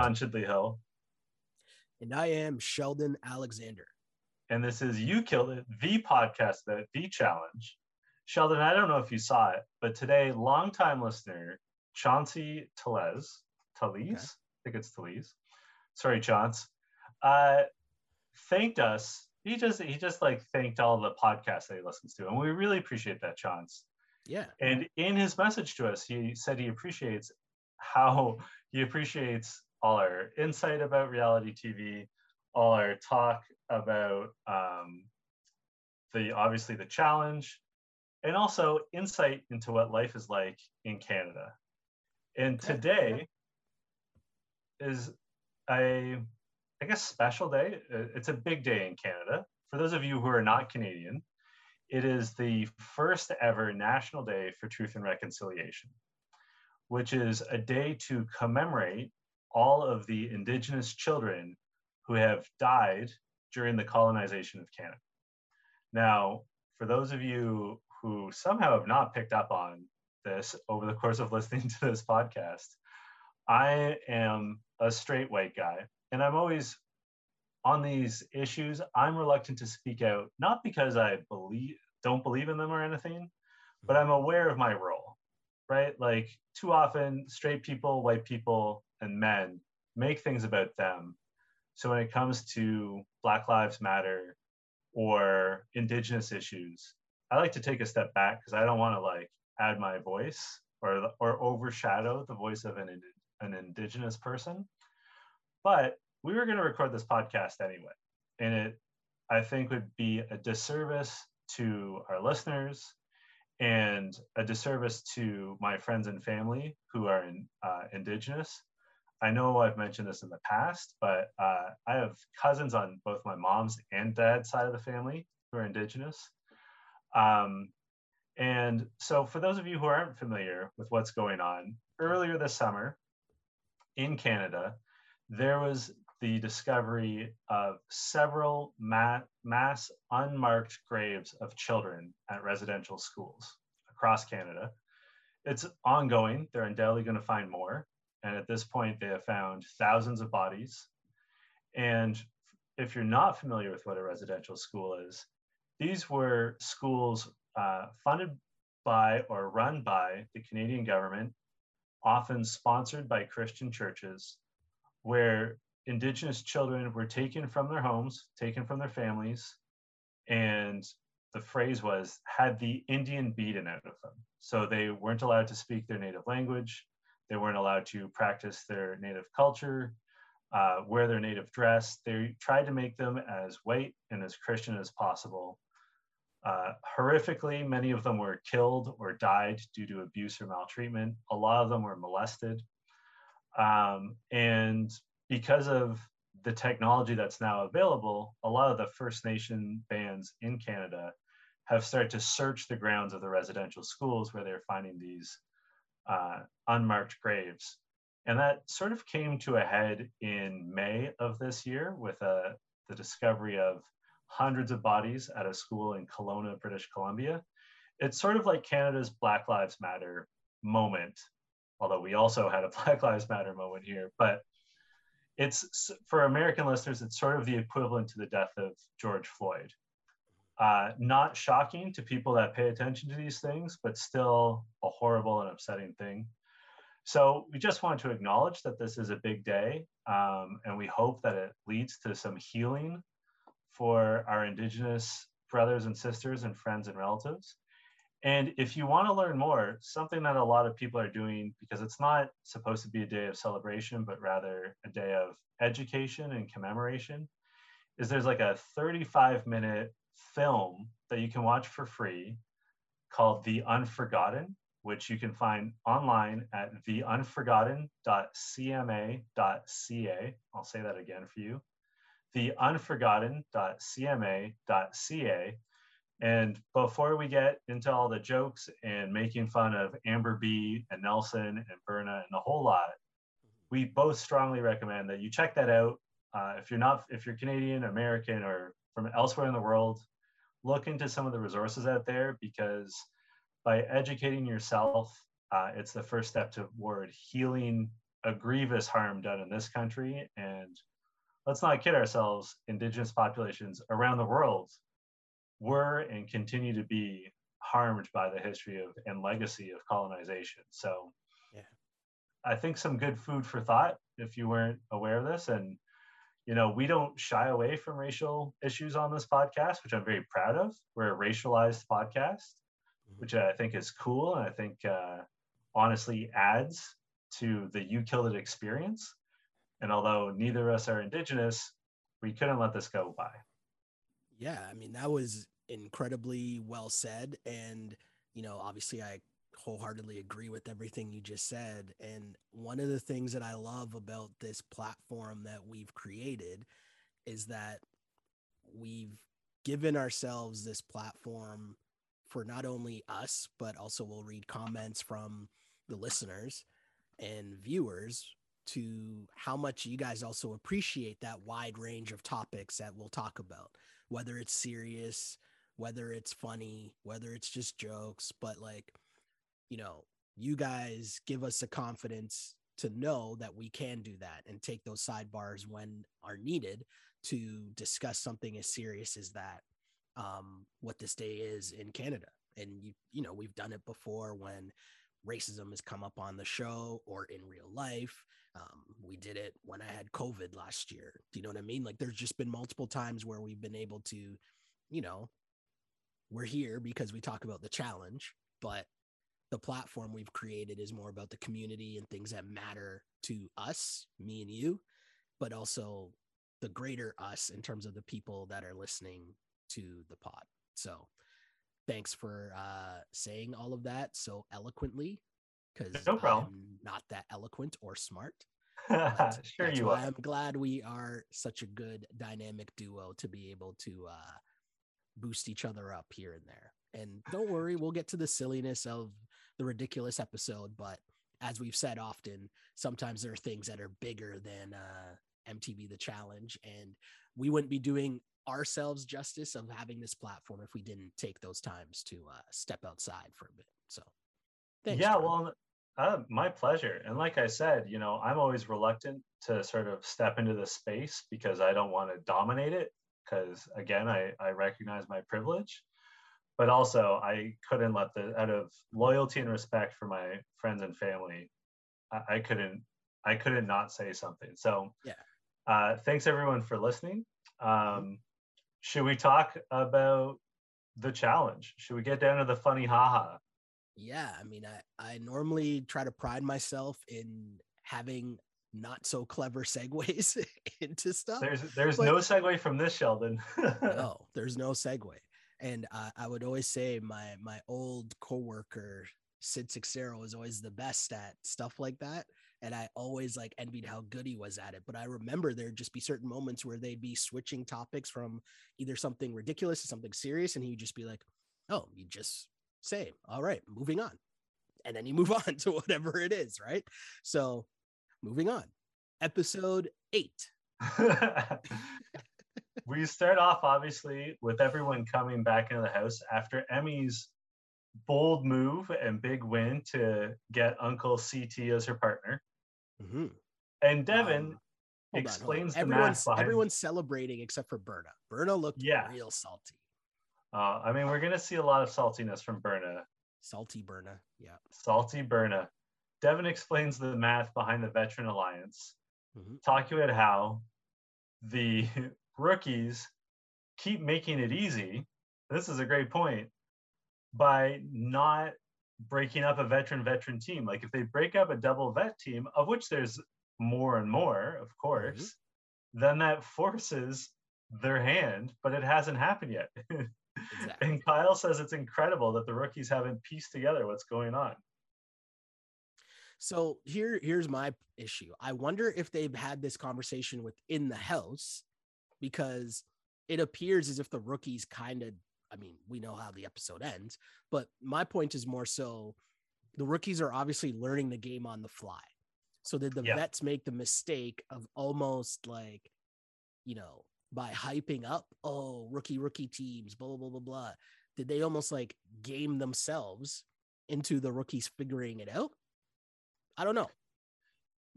John Chidley Hill. And I am Sheldon Alexander. And this is You Killed It, the podcast about the challenge. Sheldon, I don't know if you saw it, but today, longtime listener Chauncey Tellez, Tellez, okay. I think it's Tellez. Sorry, Chance, uh, thanked us. He just he just like thanked all the podcasts that he listens to, and we really appreciate that, Chance. Yeah. And in his message to us, he said he appreciates how he appreciates all our insight about reality TV, all our talk about um, the obviously the challenge, and also insight into what life is like in Canada. And today is a, I guess, special day. It's a big day in Canada. For those of you who are not Canadian, it is the first ever National Day for Truth and Reconciliation, which is a day to commemorate all of the Indigenous children who have died during the colonization of Canada. Now, for those of you who somehow have not picked up on this over the course of listening to this podcast, I am a straight white guy, and I'm always on these issues. I'm reluctant to speak out, not because I believe don't believe in them or anything, but I'm aware of my role, right? Like too often, straight people, white people, and men make things about them. So when it comes to Black Lives Matter or Indigenous issues, I like to take a step back because I don't want to like add my voice or or overshadow the voice of an an Indigenous person. But we were going to record this podcast anyway, and it I think would be a disservice to our listeners and a disservice to my friends and family who are in, uh, Indigenous I know I've mentioned this in the past, but uh, I have cousins on both my mom's and dad's side of the family who are Indigenous. Um, and so, for those of you who aren't familiar with what's going on, earlier this summer in Canada, there was the discovery of several ma- mass unmarked graves of children at residential schools across Canada. It's ongoing. They're undoubtedly going to find more. And at this point, they have found thousands of bodies. And if you're not familiar with what a residential school is, these were schools uh, funded by or run by the Canadian government, often sponsored by Christian churches, where Indigenous children were taken from their homes, taken from their families, and the phrase was had the Indian beaten out of them. So they weren't allowed to speak their native language. They weren't allowed to practice their native culture, uh, wear their native dress. They tried to make them as white and as Christian as possible. Uh, horrifically, many of them were killed or died due to abuse or maltreatment. A lot of them were molested. Um, and because of the technology that's now available, a lot of the First Nation bands in Canada have started to search the grounds of the residential schools where they're finding these uh, unmarked graves. And that sort of came to a head in May of this year with uh, the discovery of hundreds of bodies at a school in Kelowna, British Columbia. It's sort of like Canada's Black Lives Matter moment, although we also had a Black Lives Matter moment here. But it's for American listeners, it's sort of the equivalent to the death of George Floyd. Uh, not shocking to people that pay attention to these things, but still a horrible and upsetting thing. So we just want to acknowledge that this is a big day, um, and we hope that it leads to some healing for our Indigenous brothers and sisters and friends and relatives. And if you want to learn more, something that a lot of people are doing, because it's not supposed to be a day of celebration, but rather a day of education and commemoration, is there's like a 35 minute film that you can watch for free called The Unforgotten, which you can find online at theunforgotten.cma.ca. I'll say that again for you. Theunforgotten.cma.ca. And before we get into all the jokes and making fun of Amber B and Nelson and Berna and a whole lot, we both strongly recommend that you check that out. Uh, if you're not, if you're Canadian, American, or from elsewhere in the world, look into some of the resources out there because by educating yourself, uh, it's the first step toward healing a grievous harm done in this country. And let's not kid ourselves, indigenous populations around the world were and continue to be harmed by the history of and legacy of colonization. So Yeah. I think some good food for thought if you weren't aware of this. And you know, we don't shy away from racial issues on this podcast, which I'm very proud of. We're a racialized podcast, Mhm. which I think is cool. And I think uh, honestly adds to the You Killed It experience. And although neither of us are Indigenous, we couldn't let this go by. Yeah, I mean that was incredibly well said and you know, obviously I wholeheartedly agree with everything you just said and one of the things that I love about this platform that we've created is that we've given ourselves this platform for not only us but also we'll read comments from the listeners and viewers to how much you guys also appreciate that wide range of topics that we'll talk about whether it's serious, whether it's funny, whether it's just jokes, but like, you know, you guys give us the confidence to know that we can do that and take those sidebars when are needed to discuss something as serious as that. Um, what this day is in Canada. And you, you know, we've done it before when racism has come up on the show or in real life. Um, we did it when I had COVID last year. Do you know what I mean? Like there's just been multiple times where we've been able to, you know, we're here because we talk about the challenge, but the platform we've created is more about the community and things that matter to us, me and you, but also the greater us in terms of the people that are listening to the pod. So thanks for uh, saying all of that so eloquently because No. I'm not that eloquent or smart. sure that's you why are. I'm glad we are such a good dynamic duo to be able to uh, boost each other up here and there. And don't worry, we'll get to the silliness of the ridiculous episode. But as we've said often, sometimes there are things that are bigger than uh, MTV The Challenge, and we wouldn't be doing ourselves justice of having this platform if we didn't take those times to uh, step outside for a bit. So, thanks. yeah, well, uh, my pleasure. And like I said, you know, I'm always reluctant to sort of step into the space because I don't want to dominate it. Because again, I, I recognize my privilege, but also I couldn't let the out of loyalty and respect for my friends and family, I, I couldn't I couldn't not say something. So Yeah. uh, thanks everyone for listening. Um, should we talk about the challenge? Should we get down to the funny haha? Yeah, I mean, I I normally try to pride myself in having not so clever segues into stuff. There's there's no segue from this, Sheldon. no, there's no segue. And I, I would always say my my old coworker Sid Seixeiro was always the best at stuff like that. And I always like envied how good he was at it. But I remember there'd just be certain moments where they'd be switching topics from either something ridiculous to something serious, and he'd just be like, "Oh, you just say, all right, moving on," and then you move on to whatever it is, right? So, moving on, episode eight. we start off obviously with everyone coming back into the house after Emy's bold move and big win to get Uncle CT as her partner. Mhm. And Devin Um, hold on, on. explains the everyone's math behind. everyone's celebrating except for Berna. Berna looked Yeah. real salty. Uh, I mean, we're gonna see a lot of saltiness from Berna. Salty Berna. Yeah. Salty Berna. Devin explains the math behind the Veteran Alliance, Mhm. talking about how the rookies keep making it easy. This is a great point by not breaking up a veteran veteran team. Like if they break up a double vet team, of which there's more and more, of course, mm-hmm. then that forces their hand, but it hasn't happened yet. Exactly. and Kyle says it's incredible that the rookies haven't pieced together what's going on. So here, here's my issue. I wonder if they've had this conversation within the house because it appears as if the rookies kind of, I mean, we know how the episode ends, but my point is more so the rookies are obviously learning the game on the fly. So did the Yeah. vets make the mistake of almost like, you know, by hyping up, oh, rookie, rookie teams, blah, blah, blah, blah, blah. Did they almost like game themselves into the rookies figuring it out? I don't know.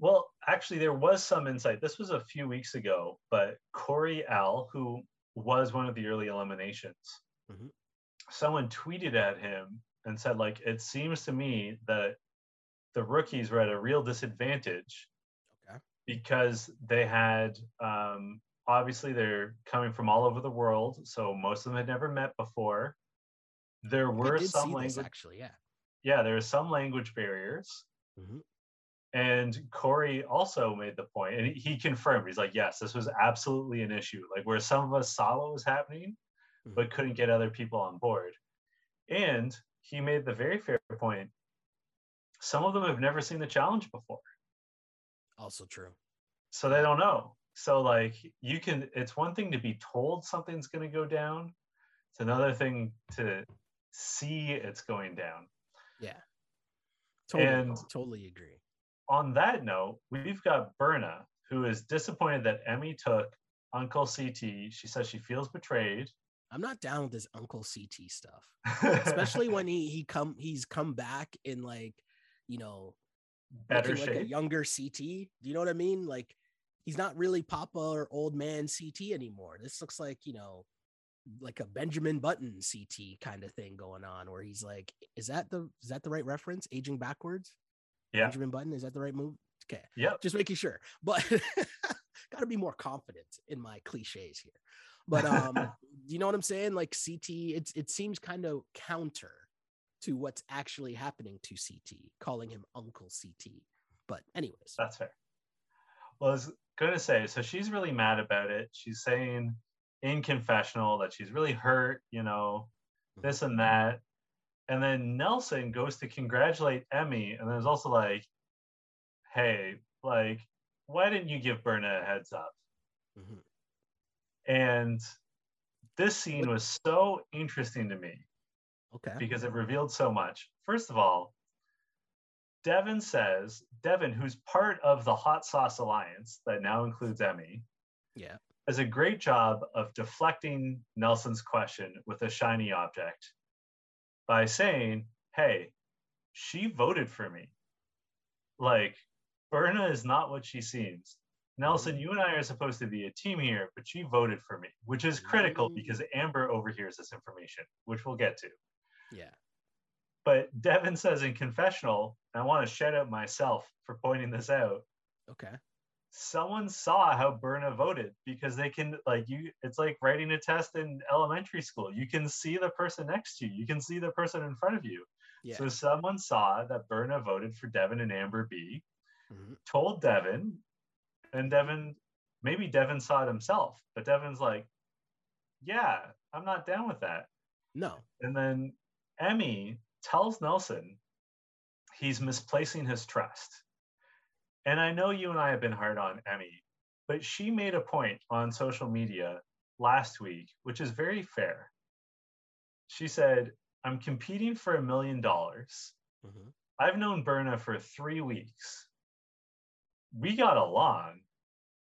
Well, actually, there was some insight. This was a few weeks ago, but Corey L, who was one of the early eliminations, Mhm. someone tweeted at him and said, like, it seems to me that the rookies were at a real disadvantage Okay. because they had um, obviously they're coming from all over the world, so most of them had never met before. There were some language, actually, yeah. yeah, there are some language barriers. Mhm. And Corey also made the point, and he, confirmed. He's like, "Yes, this was absolutely an issue. Like where some of us saw what was happening, Mhm. but couldn't get other people on board." And he made the very fair point. Some of them have never seen the challenge before, Also true. so they don't know. So like, you can. It's one thing to be told something's going to go down. It's another thing to see it's going down. Yeah. Totally, And- totally agree. On that note, we've got Berna, who is disappointed that Emy took Uncle CT. She says she feels betrayed. I'm not down with this Uncle CT stuff. especially when he he come he's come back in like you know better looking like a shape. younger CT. Do you know what I mean? Like he's not really Papa or old man CT anymore. This looks like you know like a Benjamin Button CT kind of thing going on, where he's like, is that the is that the right reference? Aging backwards. Yeah. Benjamin Button is that the right move? Okay, Yeah. just making sure. But got to be more confident in my cliches here. But um, you know what I'm saying? Like CT, it's it seems kind of counter to what's actually happening to CT, calling him Uncle CT. But anyways, That's fair. Well, I was going to say, so she's really mad about it. She's saying in confessional that she's really hurt, you know, this and that. And then Nelson goes to congratulate Emy. And there's also like, hey, like, why didn't you give Berna a heads up? Mhm. And this scene was so interesting to me okay, because it revealed so much. First of all, Devin says, Devin, who's part of the Hot Sauce Alliance that now includes Emy, yeah, does a great job of deflecting Nelson's question with a shiny object by saying, Hey, she voted for me. Like, Berna is not what she seems. Nelson, you and I are supposed to be a team here, but she voted for me, which is critical Mm. because Amber overhears this information, which we'll get to. yeah, But Devin says in confessional, and I want to shout out myself for pointing this out. okay, Someone saw how Berna voted because they can like you. It's like writing a test in elementary school. You can see the person next to you. You can see the person in front of you. yeah, So someone saw that Berna voted for Devin and Amber B. mhm, Told Devin, and Devin maybe Devin saw it himself, but Devin's like, "Yeah, I'm not down with that." no, And then Emy tells Nelson he's misplacing his trust. And I know you and I have been hard on Emy, but she made a point on social media last week, which is very fair. She said, I'm competing for a million dollars. mhm, I've known Berna for three weeks. We got along.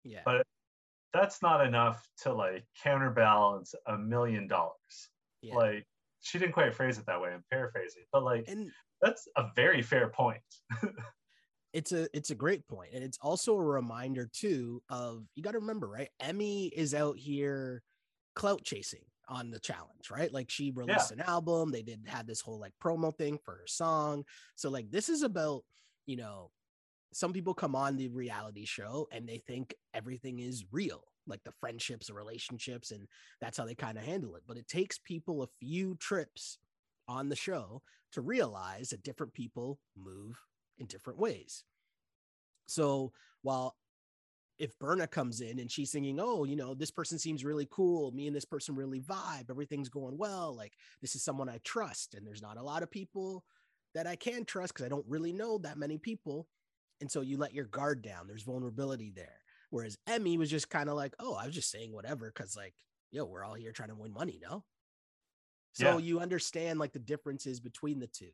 yeah, But- That's not enough to like counterbalance a million dollars. yeah. Like, she didn't quite phrase it that way. I'm paraphrasing, but like, and that's a very fair point. it's a it's a great point and it's also a reminder too of you got to remember right emy is out here clout chasing on the challenge right? Like she released an album they did had this whole like promo thing for her song so like this is about you know some people come on the reality show and they think everything is real like the friendships the relationships and that's how they kind of handle it but it takes people a few trips on the show to realize that different people move in different ways. So while if Berna comes in and she's thinking, oh, you know, this person seems really cool, me and this person really vibe, everything's going well, like this is someone I trust, and there's not a lot of people that I can trust because I don't really know that many people. And so you let your guard down, there's vulnerability there. Whereas Emy was just kind of like, oh, I was just saying whatever because, like, yo, we're all here trying to win money, no? So Yeah. you understand like the differences between the two.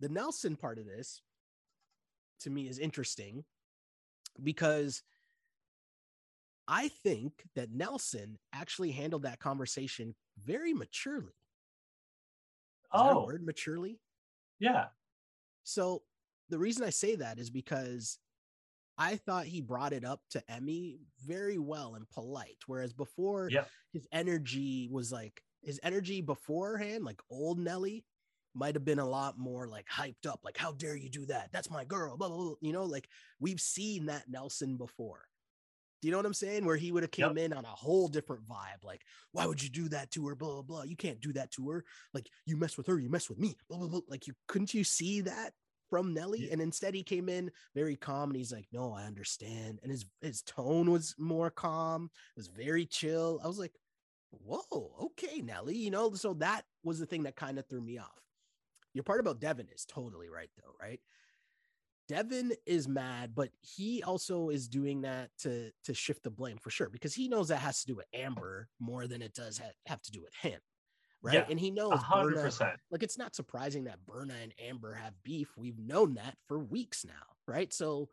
The Nelson part of this to me is interesting because I think that Nelson actually handled that conversation very maturely. Is Oh, word maturely? yeah. So the reason I say that is because I thought he brought it up to Emy very well and polite. Whereas before, Yep. his energy was like his energy beforehand, like old Nelly, might have been a lot more like hyped up. Like, how dare you do that? That's my girl. Blah, blah, blah. You know, like we've seen that Nelson before. Do you know what I'm saying? Where he would have came in on a whole different vibe. Like, why would you do that to her? Blah, blah, blah. You can't do that to her. Like, you mess with her, you mess with me. Blah, blah, blah. Like, you couldn't you see that from Nelly? Yeah. And instead he came in very calm and he's like, no, I understand. And his his tone was more calm, it was very chill. I was like, whoa, okay, Nelly. You know, so that was the thing that kind of threw me off. Your part about Devin is totally right, though, right? Devin is mad, but he also is doing that to to shift the blame for sure because he knows that has to do with Amber more than it does ha- have to do with him, right? Yeah, and he knows hundred Berna, percent. like it's not surprising that Berna and Amber have beef. We've known that for weeks now, right? So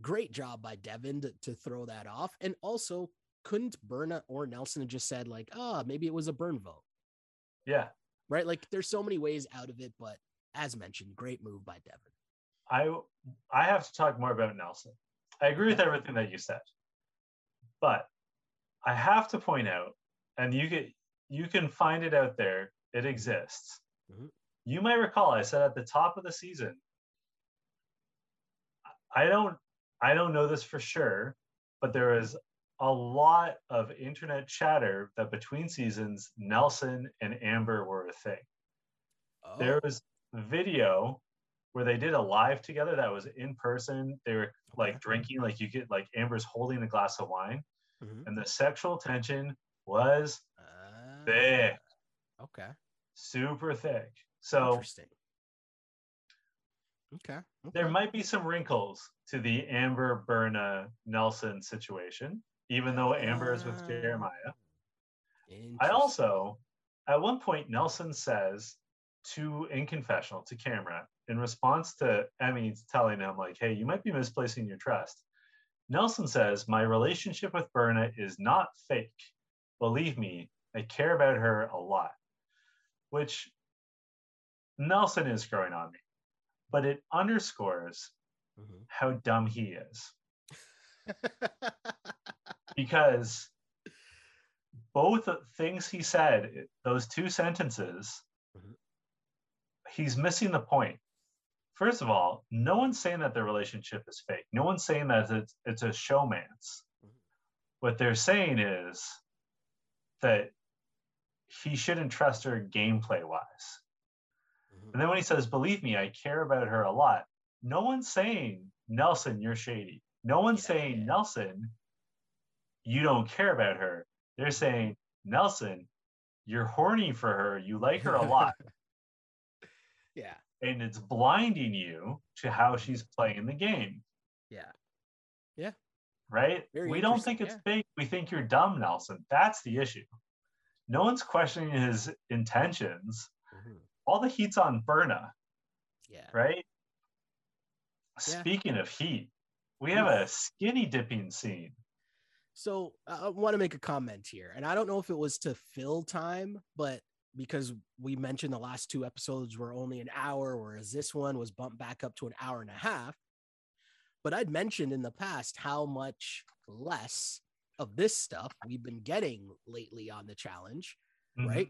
great job by Devin to, to throw that off. And also, couldn't Berna or Nelson have just said, like, oh, maybe it was a burn vote, Yeah. Right? Like there's so many ways out of it, but as mentioned, great move by Devin. I I have to talk more about Nelson. I agree with everything that you said. But I have to point out, and you can you can find it out there, it exists. Mhm. You might recall I said at the top of the season, I don't I don't know this for sure, but there is a lot of internet chatter that between seasons Nelson and Amber were a thing. Oh, There was video where they did a live together that was in person. They were like Okay. drinking, like you get like Amber's holding a glass of wine, mhm. and the sexual tension was Ah, thick, okay. super thick. So Interesting. Okay. there might be some wrinkles to the Amber Berna Nelson situation, even though Amber is with Ah, Jeremiah. I also, at one point, Nelson says to in confessional to camera in response to Emy telling him like, "Hey, you might be misplacing your trust." Nelson says, "My relationship with Berna is not fake. Believe me, I care about her a lot." Which Nelson is growing on me, but it underscores Mhm. how dumb he is because both things he said, those two sentences, Mhm. he's missing the point. First of all, no one's saying that their relationship is fake. No one's saying that it's it's a showmance. Mhm. What they're saying is that he shouldn't trust her gameplay wise. Mhm. And then when he says, "Believe me, I care about her a lot," no one's saying, "Nelson, you're shady." No one's Yeah, saying, yeah. "Nelson, you don't care about her." They're saying, "Nelson, you're horny for her. You like her a lot, yeah. and it's blinding you to how she's playing the game." Yeah. Yeah. Right? Very we don't think it's yeah. fake. We think you're dumb, Nelson. That's the issue. No one's questioning his intentions. Mhm. All the heat's on Berna. Yeah. right? Yeah. Speaking of heat, we have a skinny dipping scene. So I want to make a comment here, and I don't know if it was to fill time, but because we mentioned the last two episodes were only an hour, whereas this one was bumped back up to an hour and a half. But I'd mentioned in the past how much less of this stuff we've been getting lately on the challenge, Mhm. right?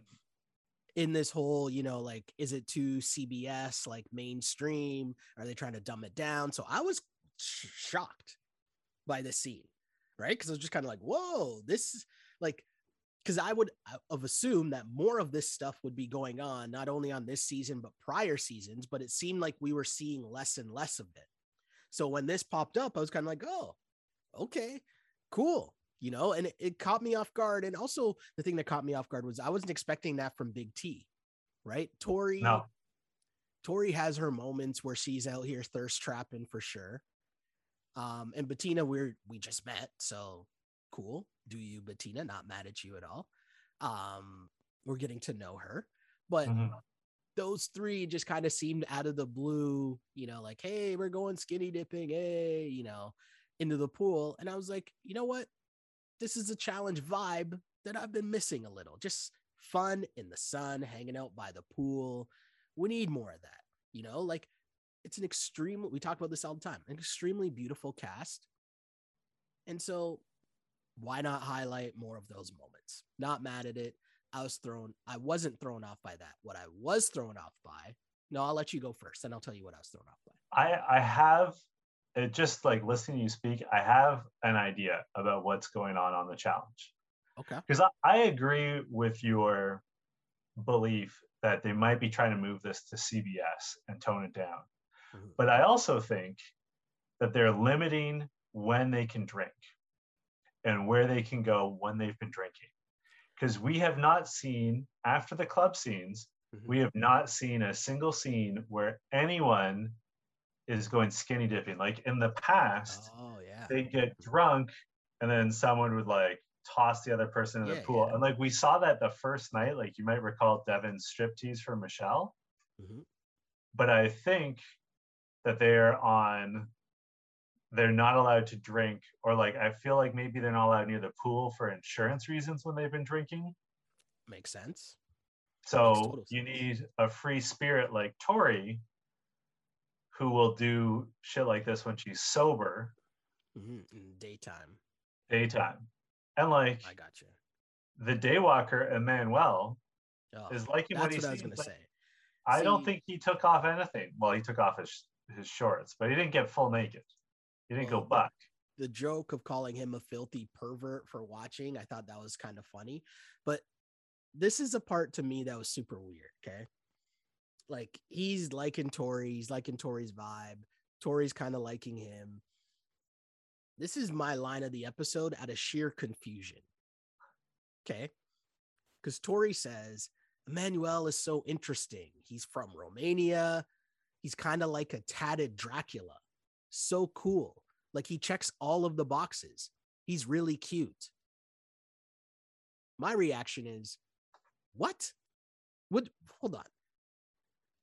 In this whole, you know, like, is it too CBS, like mainstream? Are they trying to dumb it down? So I was sh- shocked by this scene, right? Because I was just kind of like, whoa, this is like, because I would have assumed that more of this stuff would be going on, not only on this season, but prior seasons, but it seemed like we were seeing less and less of it. So when this popped up, I was kind of like, oh, okay, cool. You know, and it, it caught me off guard. And also, the thing that caught me off guard was I wasn't expecting that from Big T, right? Tori, No. Tori has her moments where she's out here thirst trapping for sure. Um, and Bettina, we're we just met, so cool. Do you, Bettina? Not mad at you at all. Um, we're getting to know her, but Mhm. those three just kind of seemed out of the blue, you know, like, hey, we're going skinny dipping, hey, you know, into the pool. And I was like, you know what? This is a challenge vibe that I've been missing a little. Just fun in the sun, hanging out by the pool. We need more of that, you know, like it's an extreme we talk about this all the time an extremely beautiful cast. And so why not highlight more of those moments? Not mad at it. I was thrown i wasn't thrown off by that. What i was thrown off by no i'll let you go first and i'll tell you what i was thrown off by. I I have it just like listening to you speak. I have an idea about what's going on on the challenge. Okay. Because I, I agree with your belief that they might be trying to move this to CBS and tone it down. Mhm. But I also think that they're limiting when they can drink and where they can go when they've been drinking. Because we have not seen, after the club scenes, Mhm. we have not seen a single scene where anyone is going skinny dipping. Like in the past, oh yeah they get drunk and then someone would like toss the other person in the pool. yeah. And like we saw that the first night, like you might recall Devin's striptease for Michelle. Mhm. But I think that they're on they're not allowed to drink or like I feel like maybe they're not allowed near the pool for insurance reasons when they've been drinking. makes sense So total you need a free spirit like Tori who will do shit like this when she's sober Mhm. in daytime daytime. And like i got you the daywalker Emanuel oh, is liking what that's what i was gonna but say I don't think he took off anything. Well, he took off his his shorts, but he didn't get full naked. He didn't go oh, buck. the joke of calling him a filthy pervert for watching, I thought that was kind of funny. But this is a part to me that was super weird. Okay. Like he's liking Tori, he's liking Tori's vibe. Tori's kind of liking him. This is my line of the episode out of sheer confusion. Okay. Because Tori says, Emanuel is so interesting. He's from Romania. He's kind of like a tatted Dracula. So cool. Like he checks all of the boxes. He's really cute. My reaction is, what? What? Hold on.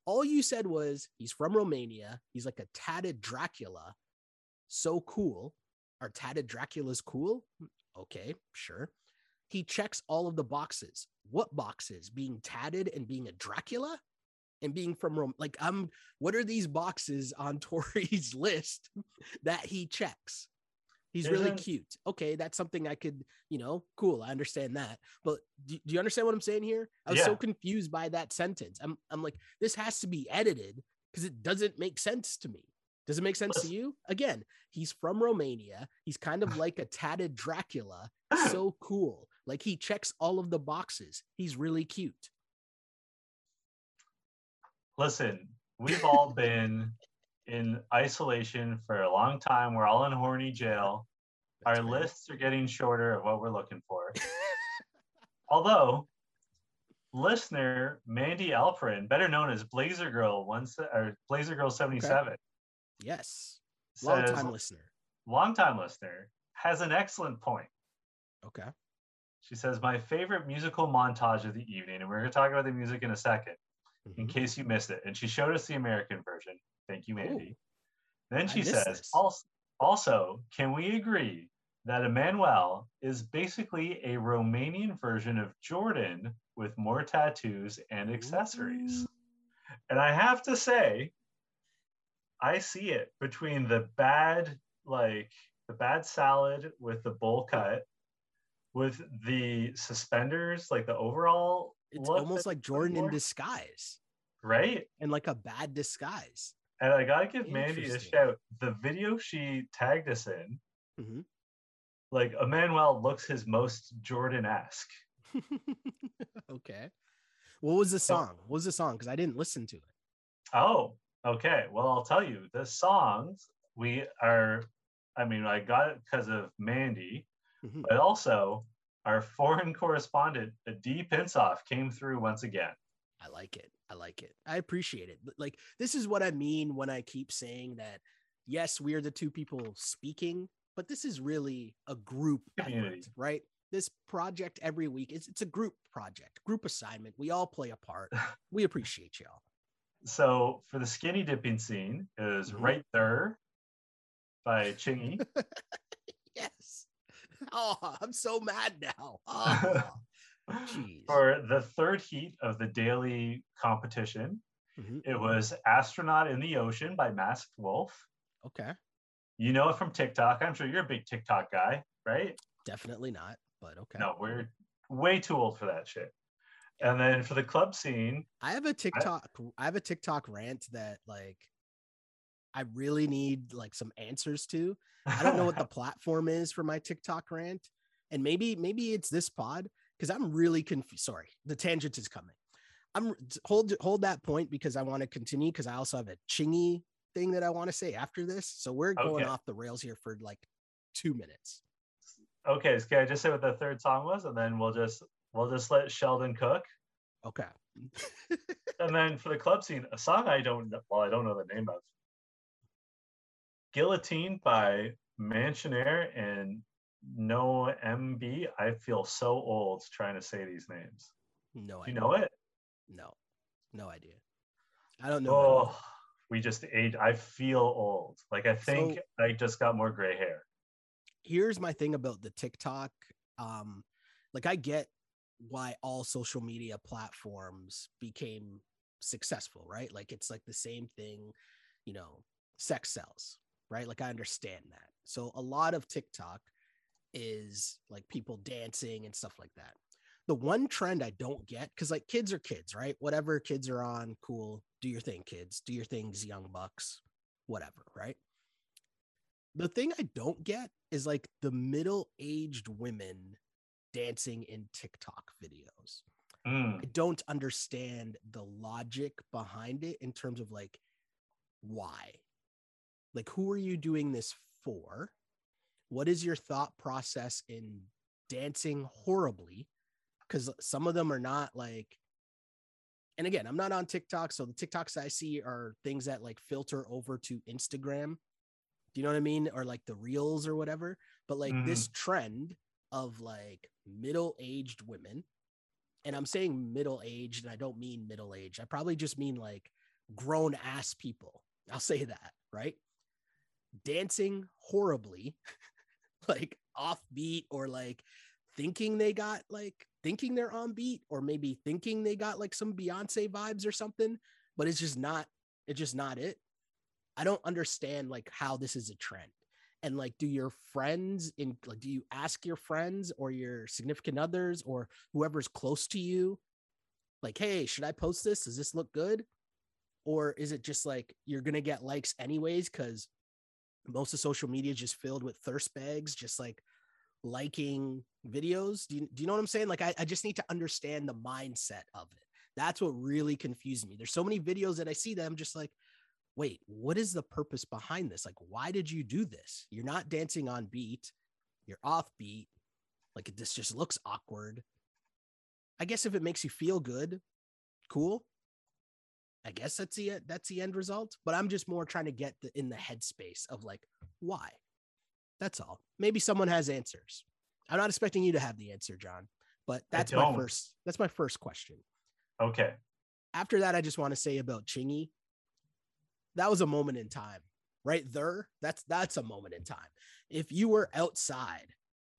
All you said was he's from Romania. He's like a tatted Dracula. So cool. Are tatted Draculas cool? Okay, sure. He checks all of the boxes. What boxes? Being tatted and being a Dracula? And being from Rome. Like, I'm, what are these boxes on Tori's list that he checks? He's really cute. Okay, that's something I could, you know, cool. I understand that. But do, do you understand what I'm saying here? I was so confused by that sentence. I'm, I'm like, this has to be edited because it doesn't make sense to me. Does it make sense to you? Again, he's from Romania. He's kind of like a tatted Dracula. So cool. Like he checks all of the boxes. He's really cute. Listen, we've all been in isolation for a long time. We're all in horny jail. That's Our lists are getting shorter of what we're looking for. Although, listener Mandy Alperin, better known as Blazer Girl, once or Blazer Girl seventy seven, yes. Long time listener. longtime listener has an excellent point. Okay. She says, My favorite musical montage of the evening, and we're going to talk about the music in a second, in Mhm. case you missed it. And she showed us the American version. Thank you, Mandy. Then she says, this. also, also, can we agree that Emanuel is basically a Romanian version of Jordan with more tattoos and accessories? And I have to say, I see it between the bad, like the bad salad with the bowl cut, with the suspenders, like the overall. It's look almost like Jordan in disguise right? and like a bad disguise. And I gotta give Mandy a shout. The video she tagged us in, Mhm. like Emanuel looks his most Jordan-esque. okay. What was the song? What was the song? Because I didn't listen to it. Oh, okay. Well, I'll tell you, the songs we are. I mean, I got it because of Mandy, Mhm. but also our foreign correspondent, D. Pinsoff, came through once again. I like it. I like it. I appreciate it. Like this is what I mean when I keep saying that yes, we are the two people speaking, but this is really a group effort, right? This project every week it's it's a group project, group assignment. We all play a part. We appreciate y'all. So for the skinny dipping scene is Mhm. right there by Chingy. Oh, I'm so mad now. Oh, jeez. for the third heat of the daily competition Mhm. It was Astronaut in the Ocean by Masked Wolf. Okay. You know it from TikTok. I'm sure you're a big TikTok guy, right? Definitely not, but okay. No, we're way too old for that shit. And then for the club scene, I have a TikTok. I have a TikTok rant that like I really need like some answers to. I don't know what the platform is for my TikTok rant, and maybe maybe it's this pod because I'm really confused. Sorry, the tangent is coming. I'm hold hold that point because I want to continue because I also have a chingy thing that I want to say after this. So we're going Okay. off the rails here for like two minutes. okay, so can I just say what the third song was, and then we'll just we'll just let Sheldon cook. Okay. And then for the club scene, a song I don't know, well, I don't know the name of. Guillotine by Mansionair and No MB. I feel so old trying to say these names. no Do idea. you know it? No, no idea. I don't know. Oh, we just age. I feel old. Like I think So- I just got more gray hair. here's my thing about the TikTok. Um, like I get why all social media platforms became successful, right? Like it's like the same thing, you know, sex sells, right? Like I understand that. So a lot of TikTok is like people dancing and stuff like that. The one trend I don't get, because like kids are kids, right? Whatever kids are on, cool. Do your thing, kids. Do your things, young bucks, whatever, right? the thing I don't get is like the middle aged women dancing in TikTok videos. Mm, I don't understand the logic behind it in terms of like why. Like, who are you doing this for? What is your thought process in dancing horribly? Because some of them are not like, and again, I'm not on TikTok. So the TikToks I see are things that like filter over to Instagram. Do you know what I mean? Or like the reels or whatever. But like mm-hmm. this trend of like middle aged women, and I'm saying middle aged, and I don't mean middle aged. I probably just mean like grown ass people. I'll say that, right? Dancing horribly, like offbeat or like thinking they got like thinking they're on beat or maybe thinking they got like some Beyonce vibes or something, but it's just not, it's just not it. I don't understand like how this is a trend. And like, do your friends in like, do you ask your friends or your significant others or whoever's close to you, like, hey, should I post this? Does this look good? Or is it just like you're gonna get likes anyways? Because most of social media just filled with thirst bags, just like liking videos. Do you, do you know what I'm saying? Like, I, I just need to understand the mindset of it. That's what really confused me. There's so many videos that I see that I'm just like, wait, what is the purpose behind this? Like, why did you do this? You're not dancing on beat, you're off beat. Like, this just looks awkward. I guess if it makes you feel good, cool. I guess that's the that's the end result. But I'm just more trying to get the, in the headspace of like, why? That's all. Maybe someone has answers. I'm not expecting you to have the answer, John, but that's my first. That's my first question Okay. after that, I just want to say about Chingy. That was a moment in time, right there. That's that's a moment in time. If you were outside,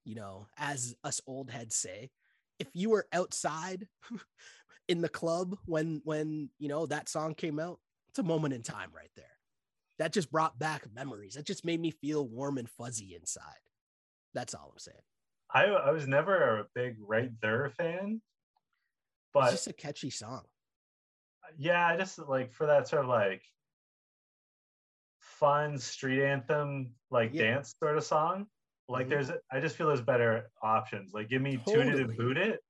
you know, as us old heads say, if you were outside in the club when when you know that song came out, it's a moment in time right there. That just brought back memories. That just made me feel warm and fuzzy inside. That's all I'm saying. I I was never a big Right There fan, but It's just a catchy song. yeah, I just like for that sort of like fun street anthem, like Yeah. dance sort of song. Like Mhm. there's, I just feel there's better options. Like give me Tune It and Boot It.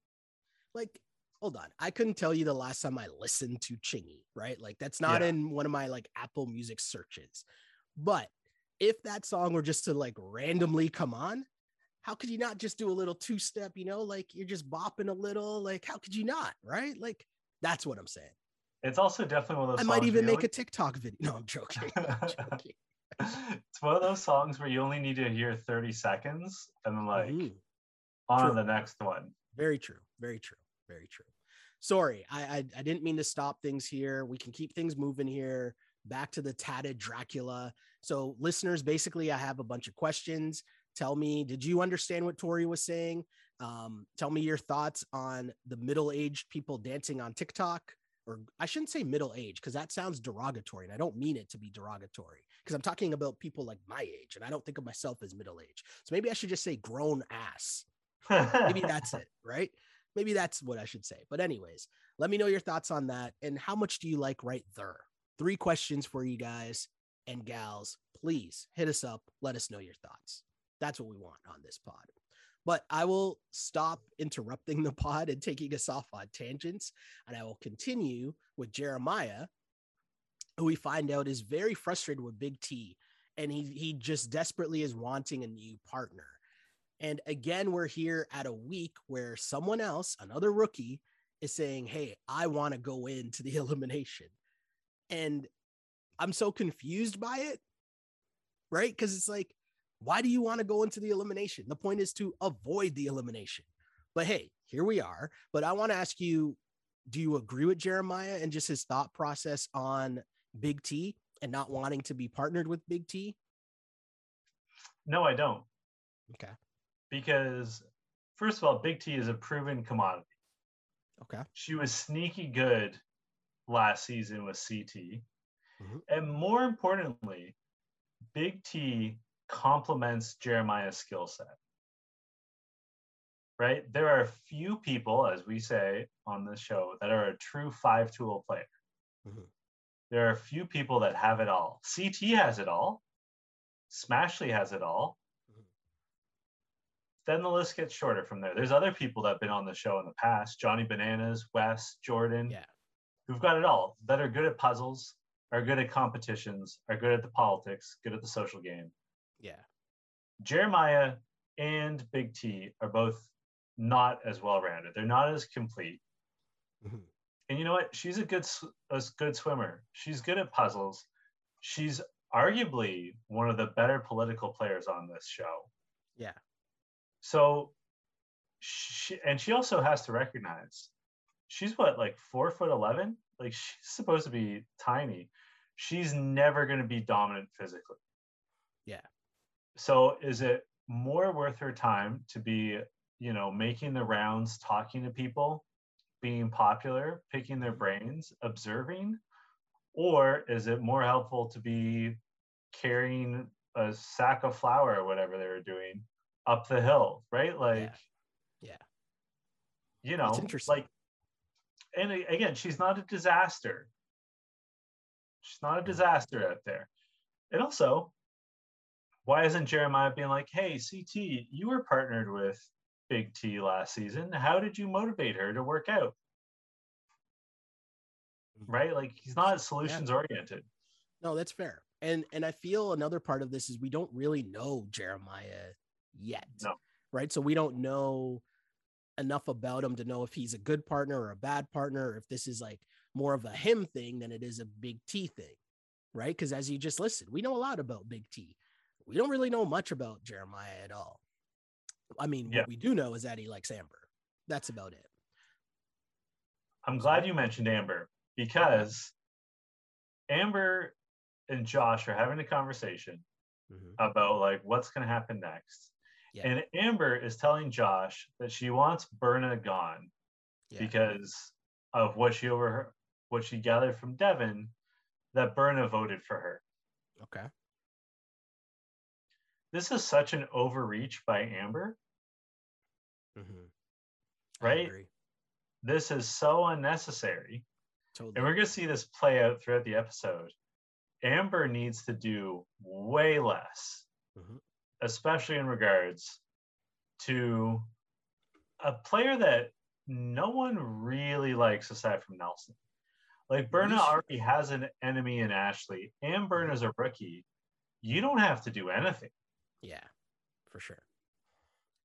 like hold on i couldn't tell you the last time i listened to chingy right like that's not Yeah. in one of my like apple music searches but if that song were just to like randomly come on how could you not just do a little two step you know like you're just bopping a little like how could you not right like that's what i'm saying It's also definitely one of those. i might even make a tiktok video no i'm joking, I'm joking. it's one of those songs where you only need to hear 30 seconds and then like Mhm. on True. the next one. Very true. Very true. Very true. Sorry, I, I I didn't mean to stop things here. We can keep things moving here. Back to the tatted Dracula. So, listeners, basically, I have a bunch of questions. Tell me, did you understand what Tori was saying? Um, tell me your thoughts on the middle-aged people dancing on TikTok. or I shouldn't say middle age because that sounds derogatory and I don't mean it to be derogatory because I'm talking about people like my age and I don't think of myself as middle age. So maybe I should just say grown ass. maybe that's it, right? Maybe that's what I should say. But anyways, let me know your thoughts on that and how much do you like right there? Three questions for you guys and gals. Please hit us up. Let us know your thoughts. That's what we want on this pod. But I will stop interrupting the pod and taking us off on tangents. And I will continue with Jeremiah, who we find out is very frustrated with Big T. And he, he just desperately is wanting a new partner. And again, we're here at a week where someone else, another rookie, is saying, Hey, I want to go into the elimination. And I'm so confused by it, right? Because it's like, why do you want to go into the elimination? The point is to avoid the elimination. But hey, here we are. But I want to ask you do you agree with Jeremiah and just his thought process on Big T and not wanting to be partnered with Big T? No, I don't. Okay. Because, first of all, Big T is a proven commodity. Okay. She was sneaky good last season with CT. Mhm. And more importantly, Big T complements Jeremiah's skill set. Right? There are few people, as we say on this show, that are a true five tool player. Mhm. There are few people that have it all. CT has it all. Smashley has it all. Then the list gets shorter from there. There's other people that have been on the show in the past Johnny Bananas, Wes, Jordan, Yeah. who've got it all, that are good at puzzles, are good at competitions, are good at the politics, good at the social game. Yeah. Jeremiah and Big T are both not as well rounded. They're not as complete. Mhm. And you know what? She's a good a good swimmer. She's good at puzzles. She's arguably one of the better political players on this show. Yeah. So, she, and she also has to recognize she's what like four foot eleven. Like she's supposed to be tiny. She's never going to be dominant physically. Yeah. So, is it more worth her time to be, you know, making the rounds, talking to people, being popular, picking their brains, observing, or is it more helpful to be carrying a sack of flour or whatever they were doing up the hill, right? Like, Yeah. you know, interesting. like, and again, she's not a disaster. She's not a mm. disaster out there. And also, why isn't Jeremiah being like, hey, CT, you were partnered with Big T last season. How did you motivate her to work out? Mm-hmm. Right? Like, he's not solutions oriented. No, that's fair. And and I feel another part of this is we don't really know Jeremiah yet. No. Right? So we don't know enough about him to know if he's a good partner or a bad partner or if this is like more of a him thing than it is a big T thing. Right? Cuz as you just listened, we know a lot about Big T. We don't really know much about Jeremiah at all. I mean, Yeah. what we do know is that he likes Amber. That's about it. I'm glad you mentioned Amber because Amber and Josh are having a conversation Mhm. about like what's going to happen next. Yeah. And Amber is telling Josh that she wants Berna gone Yeah. because of what she over what she gathered from Devin that Berna voted for her. Okay. This is such an overreach by Amber. Mhm. Right? This is so unnecessary. Totally. And we're going to see this play out throughout the episode. Amber needs to do way less, Mhm. Especially in regards to a player that no one really likes aside from Nelson. Like Berna already has an enemy in Ashley, and Berna's a rookie. You don't have to do anything. Yeah, for sure.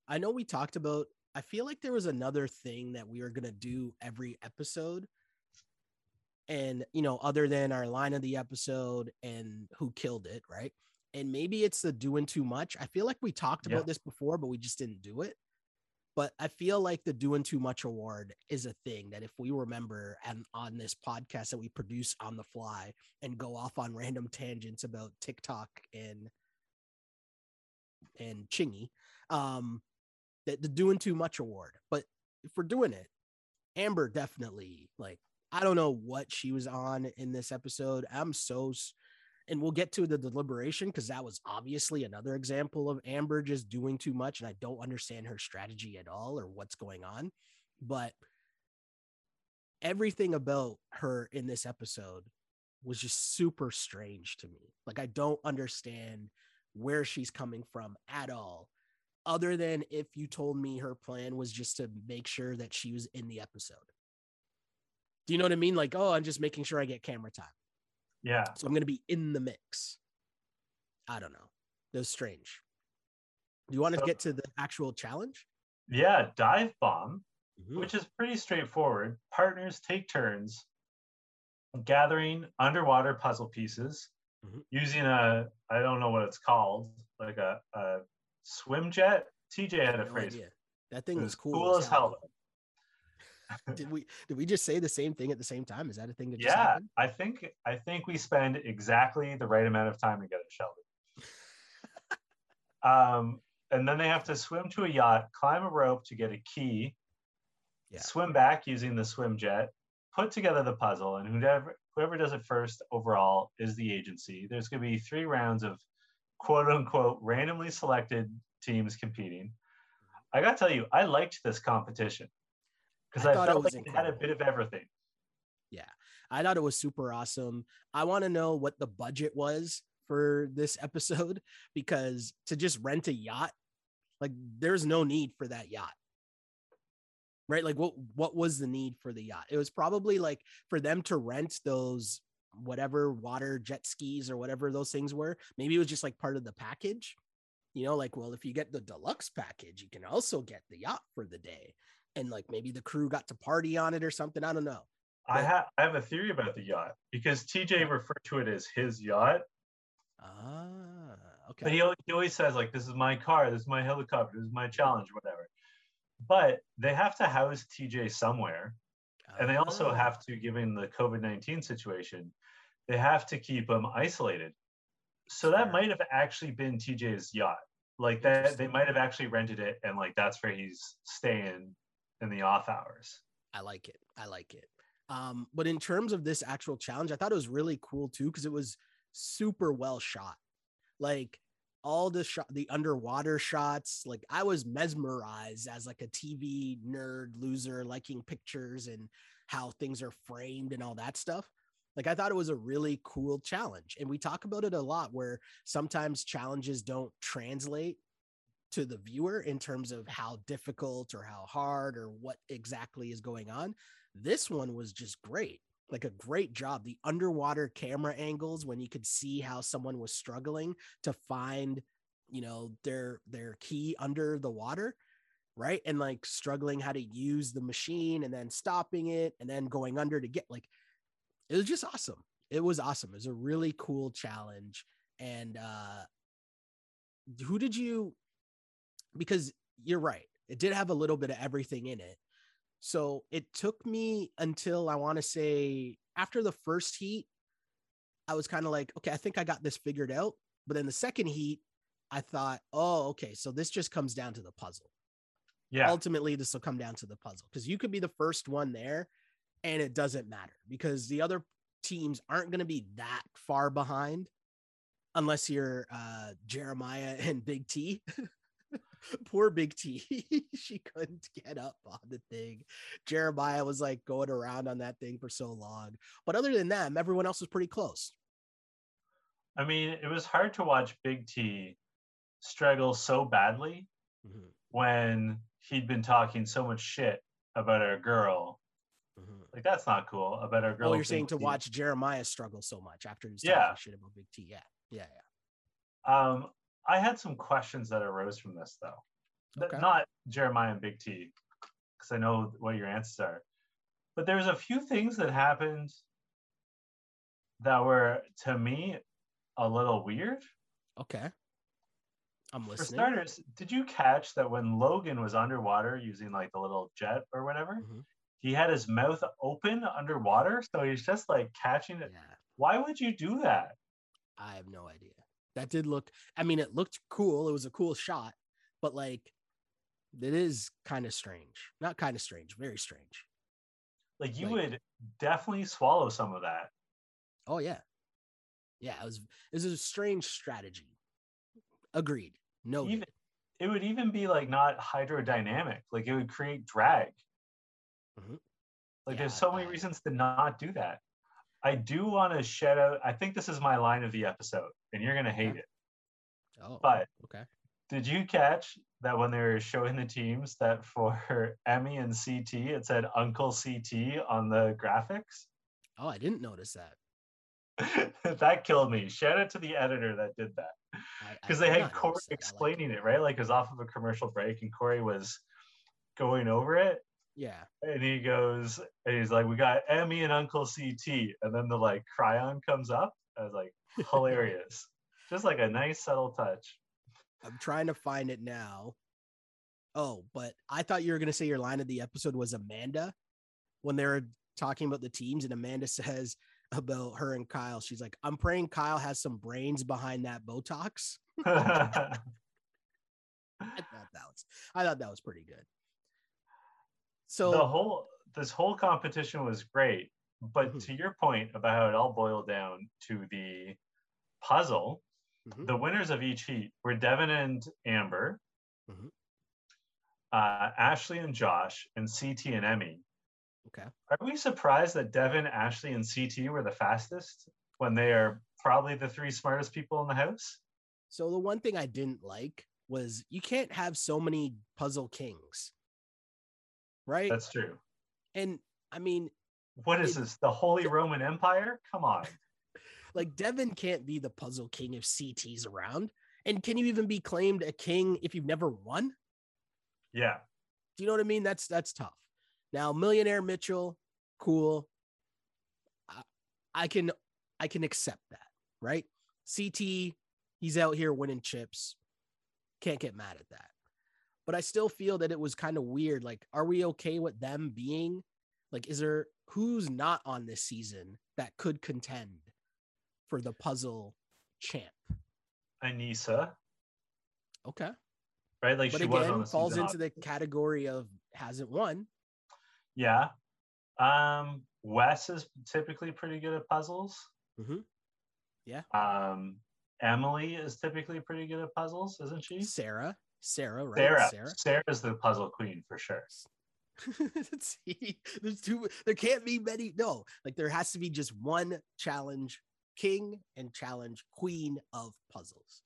I know we talked about, I feel like there was another thing that we were going to do every episode. And, you know, other than our line of the episode and who killed it, right? And maybe it's the doing too much. I feel like we talked Yeah. about this before, but we just didn't do it. But I feel like the doing too much award is a thing that if we remember and on this podcast that we produce on the fly and go off on random tangents about TikTok and and Chingy, um, the, the doing too much award. But if we're doing it, Amber definitely like I don't know what she was on in this episode. I'm so, and we'll get to the deliberation because that was obviously another example of Amber just doing too much, and I don't understand her strategy at all or what's going on. But everything about her in this episode was just super strange to me. Like I don't understand where she's coming from at all other than if you told me her plan was just to make sure that she was in the episode. Do you know what I mean? Like, oh, I'm just making sure I get camera time. Yeah. So I'm going to be in the mix. I don't know. That was strange. Do you want to get to the actual challenge? Yeah, dive bomb, mm-hmm. which is pretty straightforward. Partners take turns gathering underwater puzzle pieces mm-hmm. using a I don't know what it's called, like a, a swim jet. TJ had a no phrase. Idea. That thing was, was cool, cool as, as hell. Did we did we just say the same thing at the same time? Is that a thing that yeah? I think I think we spend exactly the right amount of time together, Sheldon. um, and then they have to swim to a yacht, climb a rope to get a key, yeah. swim back using the swim jet, put together the puzzle, and whoever whoever does it first overall is the agency. There's going to be three rounds of quote unquote randomly selected teams competing. I got to tell you, I liked this competition because I, I felt it like it had a bit of everything. Yeah, I thought it was super awesome. I want to know what the budget was for this episode because to just rent a yacht, like there's no need for that yacht. Right? Like what what was the need for the yacht? It was probably like for them to rent those whatever water jet skis or whatever those things were. Maybe it was just like part of the package. You know, like, well, if you get the deluxe package, you can also get the yacht for the day. And like maybe the crew got to party on it or something. I don't know. I have I have a theory about the yacht because TJ referred to it as his yacht. Ah, okay. But he, he always says like, "This is my car. This is my helicopter. This is my challenge, whatever." But they have to house TJ somewhere, and they also ah. have to, given the COVID nineteen situation, they have to keep him isolated. So that might have actually been TJ's yacht. Like that, they might have actually rented it, and like that's where he's staying in the off hours. I like it. I like it. Um, but in terms of this actual challenge, I thought it was really cool too because it was super well shot. Like all the shot, the underwater shots. Like I was mesmerized as like a TV nerd loser, liking pictures and how things are framed and all that stuff. Like I thought it was a really cool challenge. And we talk about it a lot where sometimes challenges don't translate to the viewer in terms of how difficult or how hard or what exactly is going on. This one was just great. Like a great job. The underwater camera angles when you could see how someone was struggling to find, you know, their their key under the water right and like struggling how to use the machine and then stopping it and then going under to get like it was just awesome. It was awesome. It was a really cool challenge. And uh who did you because you're right. It did have a little bit of everything in it. So it took me until I want to say after the first heat, I was kind of like, okay, I think I got this figured out. But then the second heat, I thought, oh, okay, so this just comes down to the puzzle. Yeah. Ultimately, this will come down to the puzzle because you could be the first one there and it doesn't matter because the other teams aren't going to be that far behind unless you're uh, Jeremiah and Big T. Poor Big T. she couldn't get up on the thing. Jeremiah was like going around on that thing for so long. But other than them, everyone else was pretty close. I mean, it was hard to watch Big T struggle so badly mm-hmm. when he'd been talking so much shit about our girl Mm-hmm. Like that's not cool about our girl. Oh, you're saying to watch Jeremiah struggle so much after he's yeah. shit about Big T. Yeah, yeah, yeah. Um, I had some questions that arose from this though, okay. not Jeremiah and Big T, because I know what your answers are. But there's a few things that happened that were to me a little weird. Okay. I'm listening. For starters, did you catch that when Logan was underwater using like the little jet or whatever, mm-hmm he had his mouth open underwater, so he's just like catching it. Yeah. Why would you do that? I have no idea. That did look. I mean, it looked cool. It was a cool shot, but like, it is kind of strange. Not kind of strange. Very strange. like you Like- would definitely swallow some of that. Oh yeah. Yeah, it was it was a strange strategy. Agreed. No. Even it would even be like not hydrodynamic. Like it would create drag. Mhm. Like Yeah, there's so many I- reasons to not do that. I do want to shout out. I think this is my line of the episode, and you're gonna hate Okay. it. Oh, But okay. did you catch that when they were showing the teams that for Emy and CT it said Uncle CT on the graphics? Oh, I didn't notice that. that killed me. Shout out to the editor that did that because they had Corey. Explaining it, right? Like it was off of a commercial break, and Corey was going over it, Yeah. and he goes, and he's like, "We got Emy and Uncle CT," and then the like chyron comes up. I was like, hilarious, just like a nice subtle touch. I'm trying to find it now. Oh, but I thought you were going to say your line of the episode was Amanda when they were talking about the teams. And Amanda says about her and Kyle, she's like, I'm praying Kyle has some brains behind that Botox. I thought that was, I thought that was pretty good. So, the whole this whole competition was great, but Mhm. to your point about how it all boiled down to the puzzle, Mhm. the winners of each heat were Devin and Amber, Mhm. uh, Ashley and Josh, and CT and Emy. okay. Are we surprised that Devin, Ashley, and CT were the fastest when they are probably the three smartest people in the house? So the one thing I didn't like was you can't have so many puzzle kings. Right? That's true. and I mean, What is It- this? The Holy Roman Empire? Come on. like Devin can't be the puzzle king if CT's around. And can you even be claimed a king if you've never won? Yeah. Do you know what I mean? That's that's tough. Now, millionaire Mitchell, cool. I, I can I can accept that, right? CT, he's out here winning chips. Can't get mad at that. But I still feel that it was kind of weird. Like, are we okay with them being like, is there who's not on this season that could contend for the puzzle champ? Aneesa, Okay. right? Like But she was on again, falls season into the category of hasn't won. Yeah. Um, Wes is typically pretty good at puzzles. Mhm. Yeah. Um, Emily is typically pretty good at puzzles, isn't she? Sarah, Sarah, right? Sarah. Sarah. Sarah's the puzzle queen for sure. See, there's two. There can't be many. No, like there has to be just one challenge king and challenge queen of puzzles.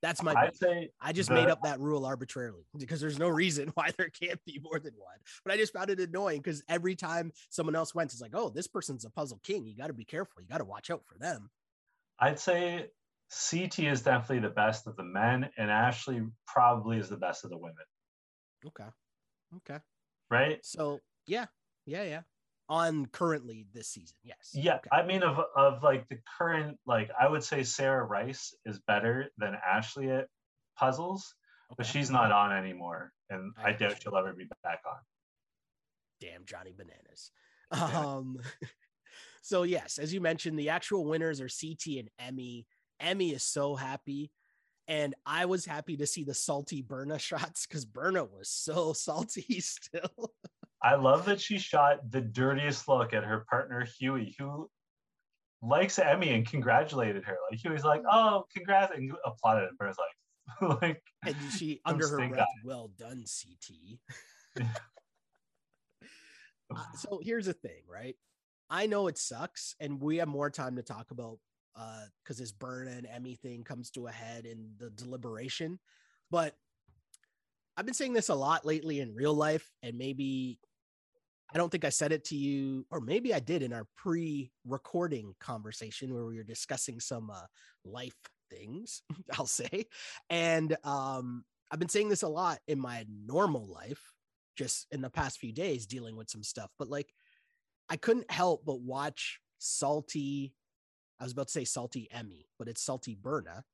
That's my. I'd say I just the- made up that rule arbitrarily because there's no reason why there can't be more than one. But I just found it annoying because every time someone else went, it's like, oh, this person's a puzzle king. You got to be careful. You got to watch out for them. I'd say CT is definitely the best of the men, and Ashley probably is the best of the women, Okay. Okay. right? So yeah, yeah, yeah. On currently this season, yes. Yeah, Okay. I mean of of like the current like I would say Sarah Rice is better than Ashley at puzzles, but she's not on anymore, and I I, doubt she'll ever be back on. damn Johnny Bananas. Damn. Um, so yes, as you mentioned, the actual winners are CT and Emy. Emy is so happy, and I was happy to see the salty Berna shots because Berna was so salty still. I love that she shot the dirtiest look at her partner Hughie, who likes Emy and congratulated her. Like Hughie's like, "Oh, congrats!" and applauded. And Berna's like, like and she under her breath, "Well done, CT." Uh, so here's the thing, right? I know it sucks, and we have more time to talk about uh because this Berna and Emy thing comes to a head in the deliberation. But I've been saying this a lot lately in real life, and maybe I don't think I said it to you, or maybe I did in our pre-recording conversation where we were discussing some uh, life things, I'll say. And um, I've been saying this a lot in my normal life, just in the past few days, dealing with some stuff. But like, I couldn't help but watch Salty. I was about to say Salty Emy, but it's Salty Berna,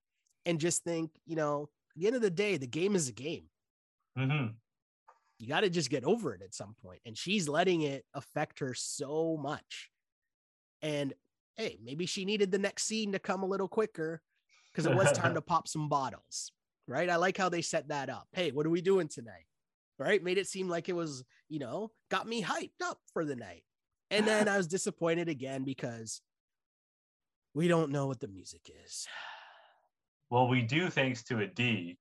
and just think, you know, at the end of the day, the game is a game mhm. you got to just get over it at some point and she's letting it affect her so much and hey maybe she needed the next scene to come a little quicker because it was time to pop some bottles right i like how they set that up hey what are we doing tonight right? Made it seem like it was, you know, got me hyped up for the night. And then I was disappointed again because we don't know what the music is. Well, we do thanks to a D,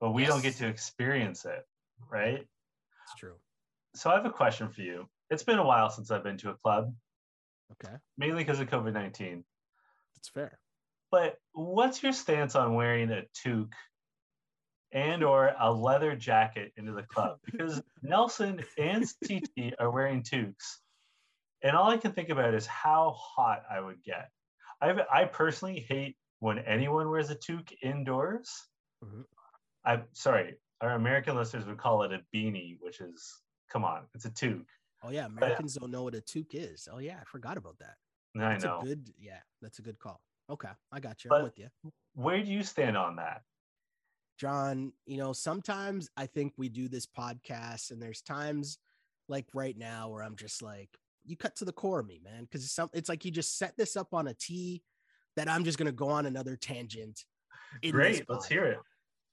but we don't get to experience it, right? It's true. So I have a question for you. It's been a while since I've been to a club, Okay. mainly because of COVID 19. That's fair. But what's your stance on wearing a toque and or a leather jacket into the club? Because Nelson and TT are wearing toques. And all I can think about is how hot I would get. I I personally hate when anyone wears a toque indoors. Mhm. I'm sorry, our American listeners would call it a beanie, which is come on, it's a toque. Oh yeah, Americans don't know what a toque is. Oh yeah, I forgot about that. I That's know. a good yeah, that's a good call. Okay, I got you. But- I'm with you. Where do you stand on that? John, you know, sometimes I think we do this podcast and there's times like right now where I'm just like, you cut to the core of me, man. Cause it's some it's like you just set this up on a tee that I'm just gonna go on another tangent. Great, let's hear it.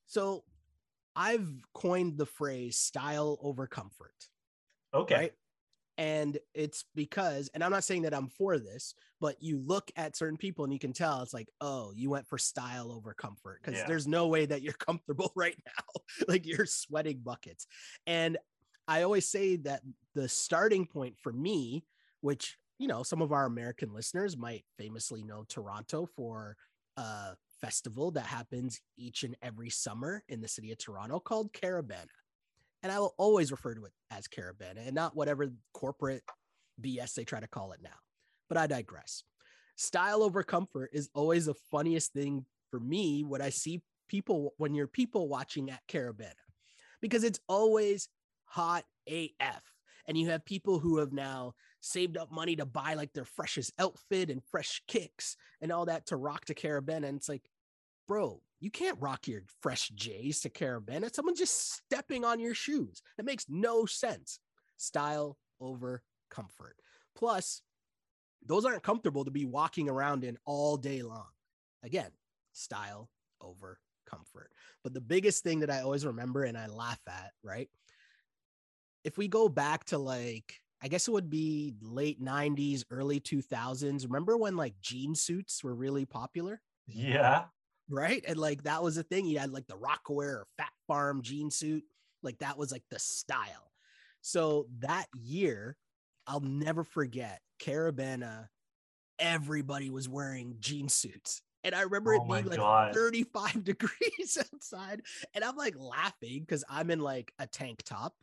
So I've coined the phrase style over comfort. Okay. right? And it's because, and I'm not saying that I'm for this, but you look at certain people and you can tell it's like, oh, you went for style over comfort because Yeah. there's no way that you're comfortable right now. like you're sweating buckets. And I always say that the starting point for me, which, you know, some of our American listeners might famously know Toronto for a festival that happens each and every summer in the city of Toronto called Caribana and I will always refer to it as Caribana and not whatever corporate BS they try to call it now. But I digress. Style over comfort is always the funniest thing for me when I see people when you're people watching at Caribana because it's always hot AF. And you have people who have now saved up money to buy like their freshest outfit and fresh kicks and all that to rock to Caribana. And it's like, bro, you can't rock your fresh J's to Caribana. Someone's just stepping on your shoes. That makes no sense. Style over comfort. Plus, those aren't comfortable to be walking around in all day long. Again, style over comfort. But the biggest thing that I always remember and I laugh at, right? If we go back to like, I guess it would be late 90s, early 2000s. Remember when like jean suits were really popular? Yeah. right? And like that was the thing. You had like the Rocawear or Phat Farm jean suit. Like that was like the style. So that year, I'll never forget Caribana. Everybody was wearing jean suits. And I remember Oh it being like God. 35 degrees outside. And I'm like laughing because I'm in like a tank top,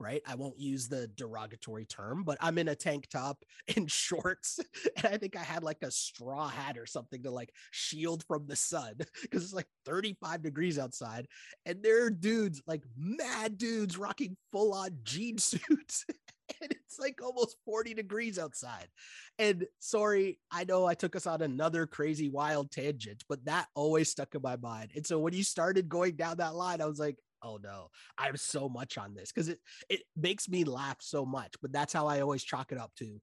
right? I won't use the derogatory term, but I'm in a tank top and shorts. And I think I had like a straw hat or something to like shield from the sun because it's like 35 degrees outside. And there are dudes, like mad dudes, rocking full on jean suits. and it's like almost 40 degrees outside. And sorry, I know I took us on another crazy wild tangent, but that always stuck in my mind. And so when you started going down that line, I was like, oh no, I'm so much on this because it it makes me laugh so much. But that's how I always chalk it up to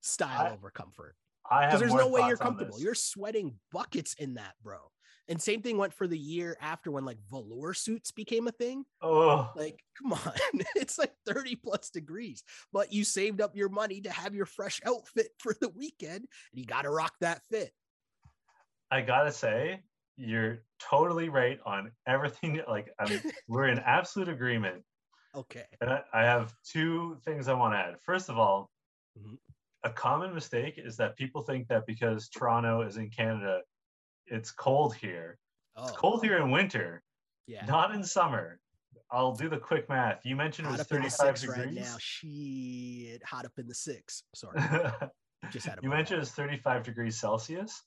style I- over comfort. I have Because there's no way you're comfortable. You're sweating buckets in that, bro. And same thing went for the year after when like velour suits became a thing. Oh, Like, come on, it's like 30 plus degrees, but you saved up your money to have your fresh outfit for the weekend and you got to rock that fit. I gotta say, you're totally right on everything. Like, I'm, we're in absolute agreement. Okay. And I, I have two things I want to add. First of all, Mhm. a common mistake is that people think that because Toronto is in Canada, it's cold here. Oh, It's cold here in winter, yeah. not in summer. I'll do the quick math. You mentioned it Hot was in the 35 six right degrees. now. Shit. Hot up in the six. Sorry. Just had to you mentioned it's 35 degrees Celsius.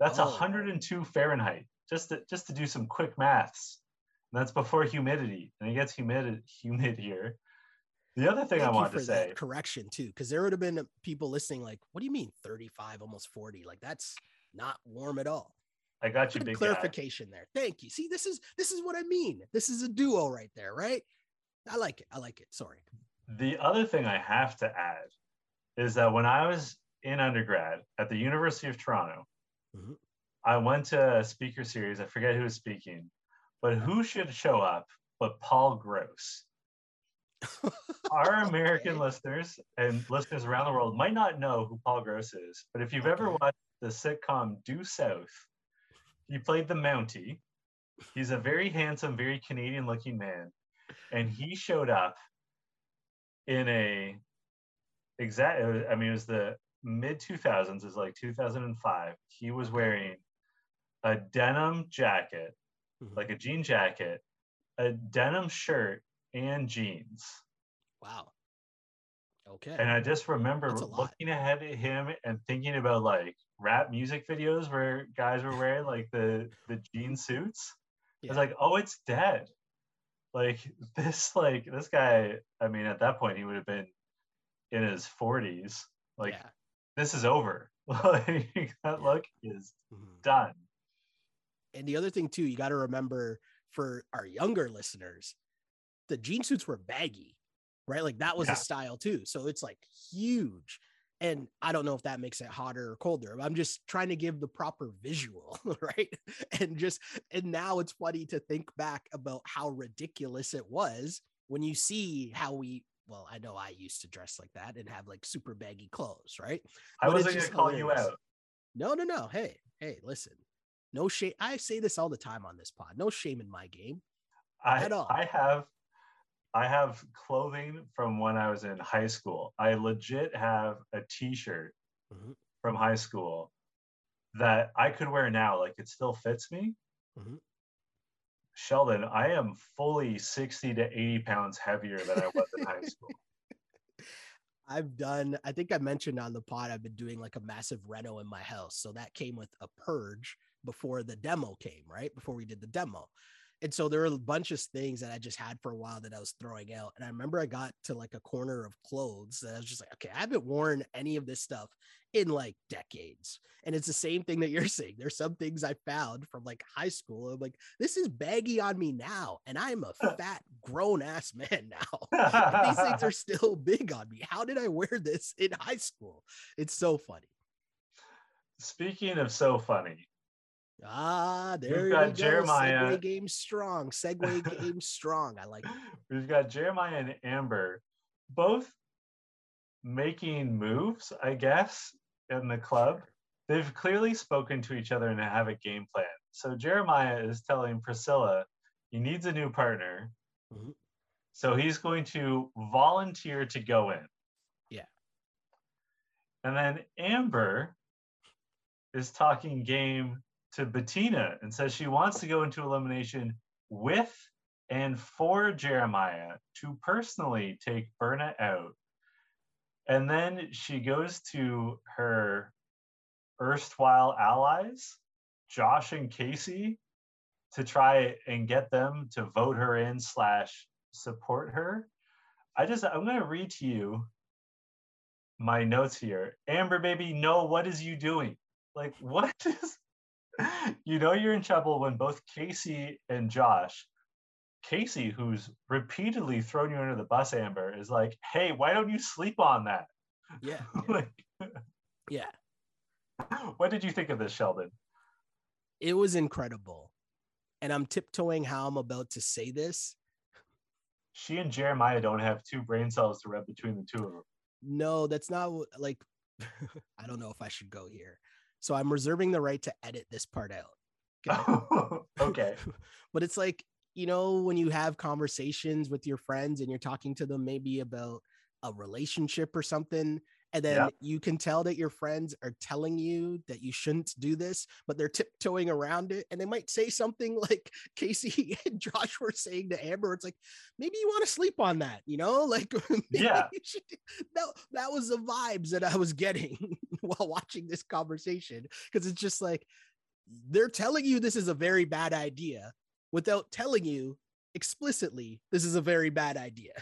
That's Oh. 102 Fahrenheit. Just to, just to do some quick maths. And that's before humidity, and it gets humid humid here. The other thing I Thank you wanted for to say, that correction too, because there would have been people listening like, "What do you mean 35, almost 40? Like that's not warm at all." I got you, big guy. clarification there. Thank you. See, this is this is what I mean. This is a duo right there, right? I like it. I like it. Sorry. The other thing I have to add is that when I was in undergrad at the University of Toronto, Mhm. I went to a speaker series. I forget who was speaking, but who should show up but Paul Gross? Our American listeners and listeners around the world might not know who Paul Gross is, but if you've ever watched the sitcom Due South, he played the Mountie. He's a very handsome, very Canadian looking man. And he showed up in a exact, I mean, it was the mid 2000s, is like 2005. He was wearing a denim jacket, Mhm. like a jean jacket, a denim shirt, and jeans. wow. Okay. And I just remember looking ahead at him and thinking about like rap music videos where guys were wearing like the the jean suits. I was like, oh, it's dead. Like this, like this guy. I mean, at that point, he would have been in his forties. Like yeah. This is over. like that look is Mhm. done. And the other thing too, you got to remember for our younger listeners, the jean suits were baggy, right? Like that was Yeah. a style too. So it's like huge. And I don't know if that makes it hotter or colder. I'm just trying to give the proper visual, right? And just and now it's funny to think back about how ridiculous it was when you see how we well, I know I used to dress like that and have like super baggy clothes, right? I But wasn't gonna call you out. No, no, no. Hey, hey, listen. No shame. I say this all the time on this pod. No shame in my game. I, At all. I have I have clothing from when I was in high school. I legit have a t-shirt Mhm. from high school that I could wear now. Like it still fits me. Mhm. Sheldon, I am fully 60 to 80 pounds heavier than I was in high school. I've done, I think I mentioned on the pod, I've been doing like a massive reno in my house. So that came with a purge before the demo came, right? Before we did the demo. And so there were a bunch of things that I just had for a while that I was throwing out. And I remember I got to like a corner of clothes that I was just like, okay, I haven't worn any of this stuff in like decades. And it's the same thing that you're saying. There's some things I found from like high school. I'm like, this is baggy on me now. And I'm a fat grown ass man now. These things are still big on me. How did I wear this in high school? It's so funny. Speaking of so funny, Ah, there got we go. Jeremiah. Segway game strong. Segway game strong. I like it. we've got Jeremiah and Amber both making moves, I guess, in the club. They've clearly spoken to each other and have a game plan. So Jeremiah is telling Priscilla he needs a new partner. Mhm. So he's going to volunteer to go in. Yeah. And then Amber is talking game to Bettina and says she wants to go into elimination with and for Jeremiah to personally take Berna out. And then she goes to her erstwhile allies, Josh and Casey, to try and get them to vote her in slash support her. I just I'm gonna read to you my notes here. Amber baby, no, what is you doing? Like what is you know you're in trouble when both Casey and Josh, Casey, who's repeatedly thrown you under the bus, Amber, is like, hey, why don't you sleep on that? Yeah. Yeah. like, yeah. what did you think of this, Sheldon? It was incredible. And I'm tiptoeing how I'm about to say this. She and Jeremiah don't have two brain cells to rub between the two of them. No, that's not like, I don't know if I should go here. So I'm reserving the right to edit this part out. Okay. okay. but it's like you know when you have conversations with your friends and you're talking to them maybe about a relationship or something and then Yeah. you can tell that your friends are telling you that you shouldn't do this but they're tiptoeing around it and they might say something like casey and josh were saying to amber it's like maybe you want to sleep on that you know like maybe Yeah. you should- that, that was the vibes that i was getting while watching this conversation because it's just like they're telling you this is a very bad idea without telling you explicitly this is a very bad idea.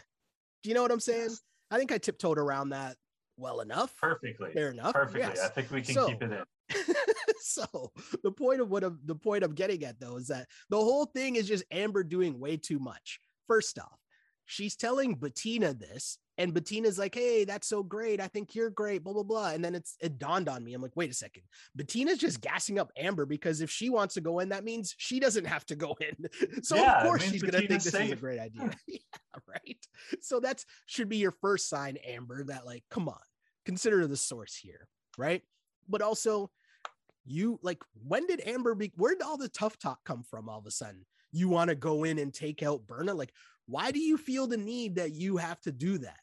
Do you know what I'm saying? Yes. I think I tiptoed around that well enough. Perfectly. Fair enough. Perfectly. yes. I think we can So- keep it in. so the point of what I'm, the point I'm getting at though is that the whole thing is just Amber doing way too much. First off, she's telling Bettina this, and Bettina's like, "Hey, that's so great. I think you're great." Blah blah blah. And then it's it dawned on me. I'm like, "Wait a second. Bettina's just gassing up Amber because if she wants to go in, that means she doesn't have to go in. So Yeah, of course she's gonna think Bettina's this is a great idea. yeah, right. So that's should be your first sign, Amber, that like, come on, consider the source here, right? But also, you like, when did Amber be? Where did all the tough talk come from? All of a sudden, you want to go in and take out Berna? Like, why do you feel the need that you have to do that?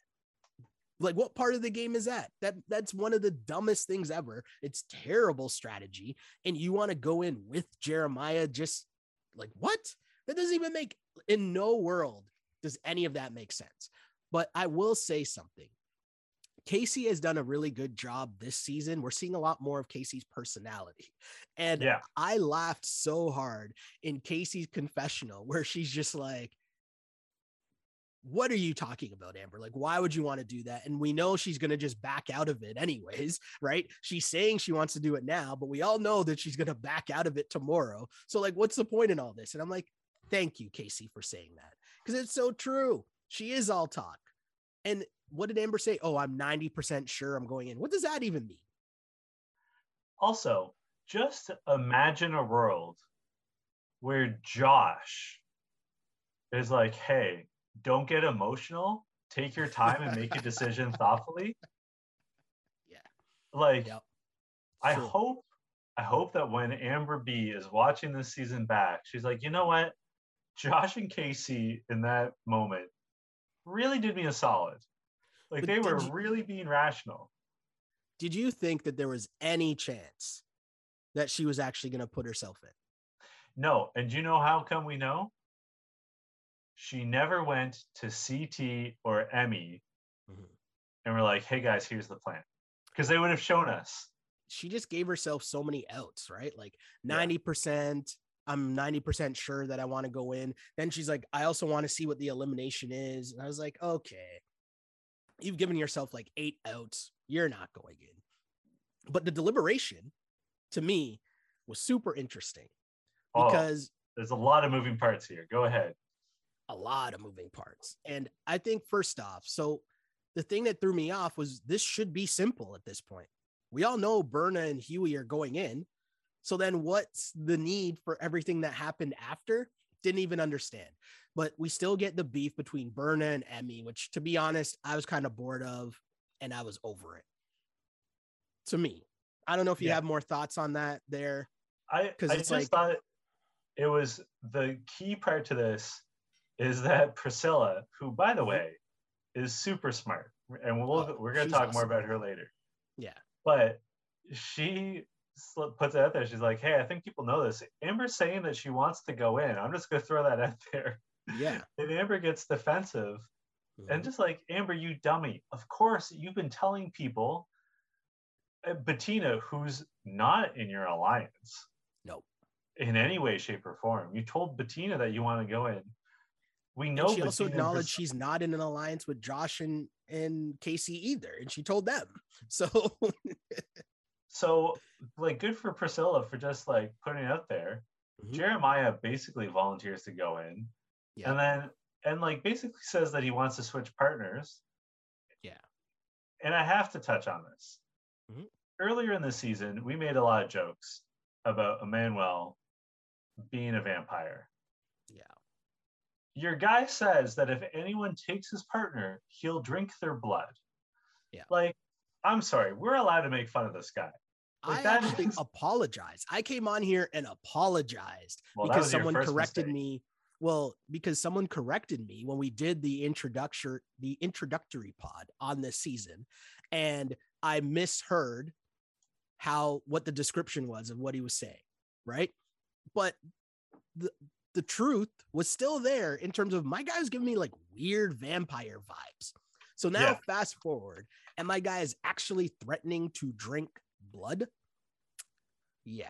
Like, what part of the game is that? That that's one of the dumbest things ever. It's terrible strategy, and you want to go in with Jeremiah just like what? That doesn't even make in no world does any of that make sense. But I will say something. Casey has done a really good job this season. We're seeing a lot more of Casey's personality. And Yeah. I laughed so hard in Casey's confessional where she's just like, what are you talking about, Amber? Like, why would you want to do that? And we know she's going to just back out of it anyways, right? She's saying she wants to do it now, but we all know that she's going to back out of it tomorrow. So, like, what's the point in all this? And I'm like, thank you, Casey, for saying that because it's so true. She is all talk. And what did Amber say? Oh, I'm 90% sure I'm going in. What does that even mean? Also, just imagine a world where Josh is like, hey, don't get emotional. Take your time and make a decision thoughtfully. Yeah. Like, Yep. I True. hope, I hope that when Amber B is watching this season back, she's like, you know what? Josh and Casey in that moment really did me a solid. Like But they were you- really being rational. Did you think that there was any chance that she was actually going to put herself in? No, and do you know how come we know? She never went to CT or Emy Mhm. and we're like, hey guys, here's the plan. Because they would have shown us. She just gave herself so many outs, right? Like Yeah. 90%. I'm 90% sure that I want to go in. Then she's like, I also want to see what the elimination is. And I was like, okay, you've given yourself like eight outs. You're not going in. But the deliberation to me was super interesting Oh, because there's a lot of moving parts here. Go ahead. A lot of moving parts. And I think first off, so the thing that threw me off was this should be simple at this point. We all know Berna and Hughie are going in. So then what's the need for everything that happened after? Didn't even understand. But we still get the beef between Berna and Emy, which to be honest, I was kind of bored of and I was over it. To me. I don't know if you Yeah. have more thoughts on that there. I I it's just like- thought it was the key part to this is that Priscilla, who by the Mhm. way is super smart, and we'll Oh, we're gonna talk more about her later. Yeah. But she puts it out there. She's like, "Hey, I think people know this. Amber's saying that she wants to go in. I'm just gonna throw that out there." Yeah. And Amber gets defensive and Mhm. just like Amber, you dummy. Of course, you've been telling people. uh, Bettina, who's not in your alliance, Nope. in any way, shape, or form. You told Bettina that you want to go in. We know and she also acknowledged she's not in an alliance with Josh and and Casey either, and she told them. So so like good for Priscilla for just like putting it out there. Mhm. Jeremiah basically volunteers to go in, Yeah. and then and like basically says that he wants to switch partners. Yeah. And I have to touch on this. Mhm. Earlier in the season, we made a lot of jokes about Emanuel being a vampire. Your guy says that if anyone takes his partner, he'll drink their blood. Yeah. Like, I'm sorry, we're allowed to make fun of this guy. Like, I that actually is- apologized. I came on here and apologized Well, because someone corrected mistake. me. Well, because someone corrected me when we did the introduction, the introductory pod on this season, and I misheard how what the description was of what he was saying, right? But the the truth was still there in terms of my guy was giving me like weird vampire vibes. So now Yeah. fast forward, and my guy is actually threatening to drink blood. Yeah.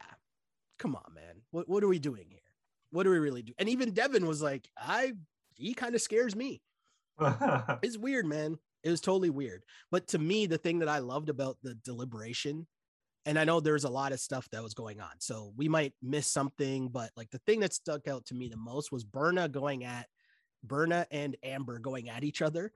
Come on, man. What what are we doing here? What do we really do? And even Devin was like, I he kind of scares me. It's weird, man. It was totally weird. But to me, the thing that I loved about the deliberation, and I know there's a lot of stuff that was going on, so we might miss something, but like the thing that stuck out to me the most was Berna going at Berna and Amber going at each other.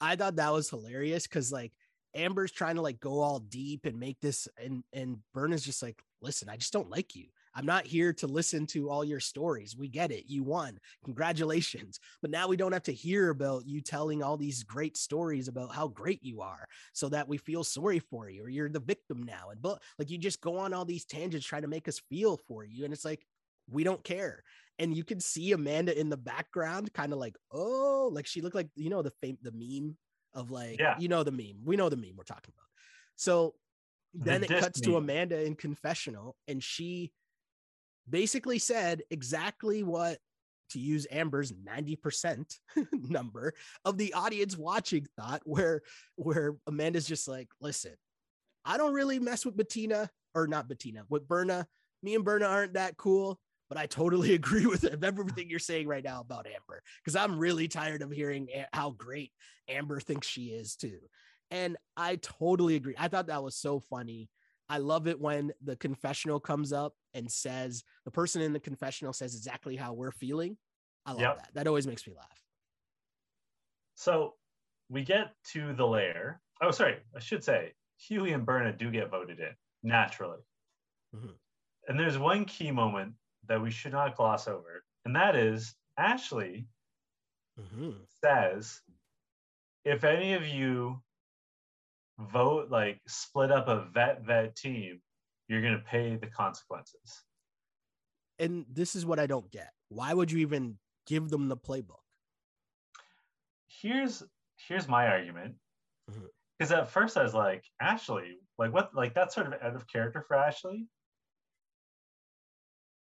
I thought that was hilarious because like Amber's trying to like go all deep and make this and and Berna's just like, listen, I just don't like you. I'm not here to listen to all your stories. We get it. You won. Congratulations. But now we don't have to hear about you telling all these great stories about how great you are so that we feel sorry for you or you're the victim now. And but like you just go on all these tangents trying to make us feel for you. And it's like, we don't care. And you can see Amanda in the background, kind of like, oh, like she looked like, you know, the fame, the meme of like, yeah. you know, the meme. We know the meme we're talking about. So then the it cuts meme. to Amanda in confessional and she basically said exactly what to use Amber's 90% number of the audience watching thought where where Amanda's just like, listen, I don't really mess with Bettina or not Bettina, with Berna. Me and Berna aren't that cool, but I totally agree with everything you're saying right now about Amber because I'm really tired of hearing how great Amber thinks she is too. And I totally agree. I thought that was so funny. I love it when the confessional comes up and says the person in the confessional says exactly how we're feeling. I love yep. that. That always makes me laugh. So we get to the lair. Oh, sorry, I should say Hughie and Berna do get voted in naturally. Mm-hmm. And there's one key moment that we should not gloss over, and that is Ashley mm-hmm. says, if any of you vote like split up a vet vet team, you're going to pay the consequences. And this is what I don't get. Why would you even give them the playbook? Here's here's my argument. Because mm-hmm. at first I was like, Ashley, like what like that's sort of out of character for Ashley.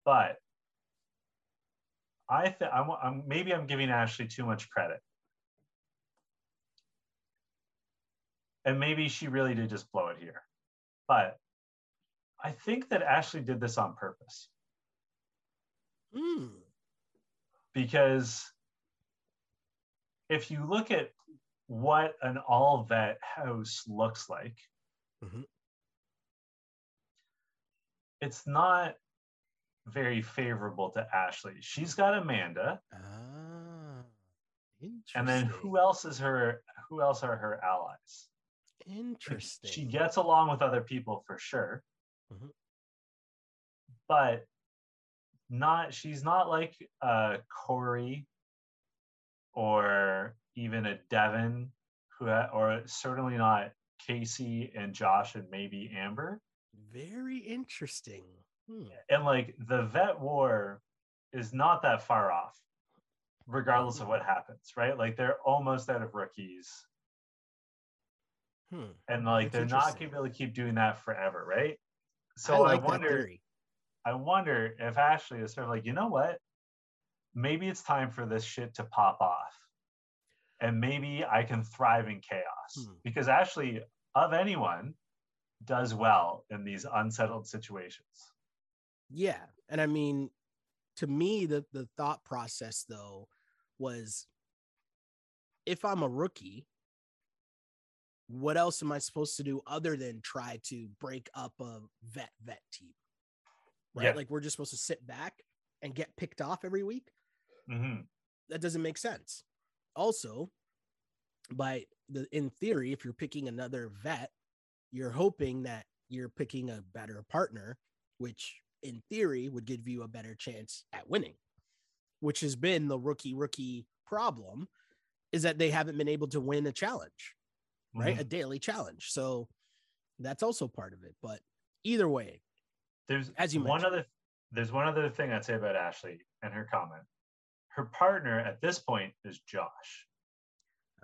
But I think I'm, I'm maybe I'm giving Ashley too much credit. And maybe she really did just blow it here. But I think that Ashley did this on purpose. Mm. Because if you look at what an all vet house looks like, mm-hmm. it's not very favorable to Ashley. She's got Amanda. Ah, and then who else is her who else are her allies? Interesting. She gets along with other people for sure. Mm-hmm. But not she's not like uh Corey or even a Devin who ha- or certainly not Casey and Josh and maybe Amber. Very interesting. Hmm. And like the vet war is not that far off, regardless of what happens, right? Like they're almost out of rookies. Hmm. And like That's they're not gonna be able to keep doing that forever, right? So I, like I wonder I wonder if Ashley is sort of like, you know what? Maybe it's time for this shit to pop off. And maybe I can thrive in chaos. Hmm. Because Ashley, of anyone, does well in these unsettled situations. Yeah. And I mean, to me, the, the thought process though was if I'm a rookie, what else am I supposed to do other than try to break up a vet vet team? Right. Yeah. Like we're just supposed to sit back and get picked off every week. Mm-hmm. That doesn't make sense. Also, by the in theory, if you're picking another vet, you're hoping that you're picking a better partner, which in theory would give you a better chance at winning, which has been the rookie rookie problem is that they haven't been able to win a challenge right? Mm-hmm. A daily challenge. So that's also part of it. But either way, there's as you one other there's one other thing I'd say about Ashley and her comment. Her partner at this point is Josh.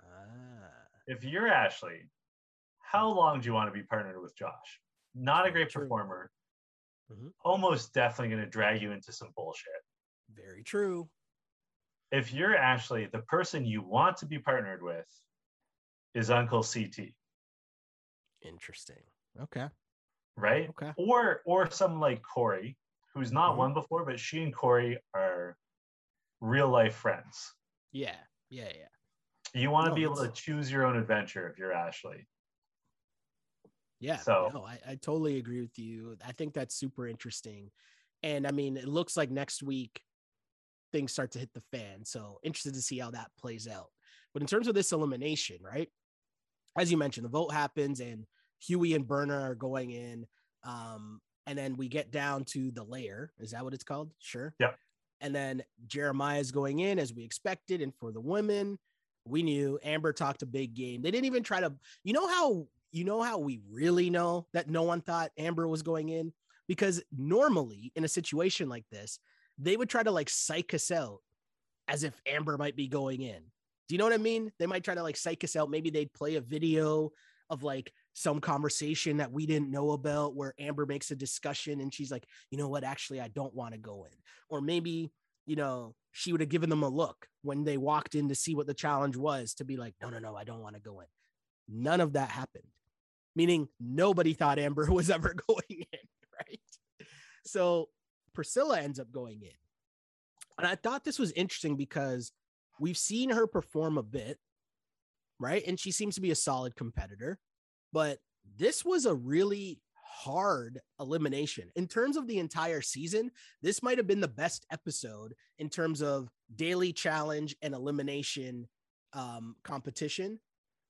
Ah. If you're Ashley, how long do you want to be partnered with Josh? Not a great true. performer. Mm-hmm. Almost definitely going to drag you into some bullshit. Very true. If you're Ashley, the person you want to be partnered with is Uncle CT. Interesting. Okay. Right? Okay. Or or some like Corey, who's not mm-hmm. won before, but she and Corey are real life friends. Yeah. Yeah. Yeah. You want to no, be able to choose your own adventure if you're Ashley. Yeah. So no, I, I totally agree with you. I think that's super interesting. And I mean, it looks like next week things start to hit the fan. So interested to see how that plays out. But in terms of this elimination, right? As you mentioned, the vote happens and Hughie and Berna are going in. Um, and then we get down to the lair. Is that what it's called? Sure. Yep. And then Jeremiah is going in as we expected. And for the women, we knew Amber talked a big game. They didn't even try to, you know how you know how we really know that no one thought Amber was going in? Because normally in a situation like this, they would try to like psych us out as if Amber might be going in. Do you know what I mean? They might try to like psych us out. Maybe they'd play a video of like some conversation that we didn't know about where Amber makes a discussion and she's like, you know what, actually, I don't want to go in. Or maybe, you know, she would have given them a look when they walked in to see what the challenge was to be like, no, no, no, I don't want to go in. None of that happened, meaning nobody thought Amber was ever going in, right? So Priscilla ends up going in. And I thought this was interesting because we've seen her perform a bit, right? And she seems to be a solid competitor but this was a really hard elimination in terms of the entire season. This might have been the best episode in terms of daily challenge and elimination um, competition,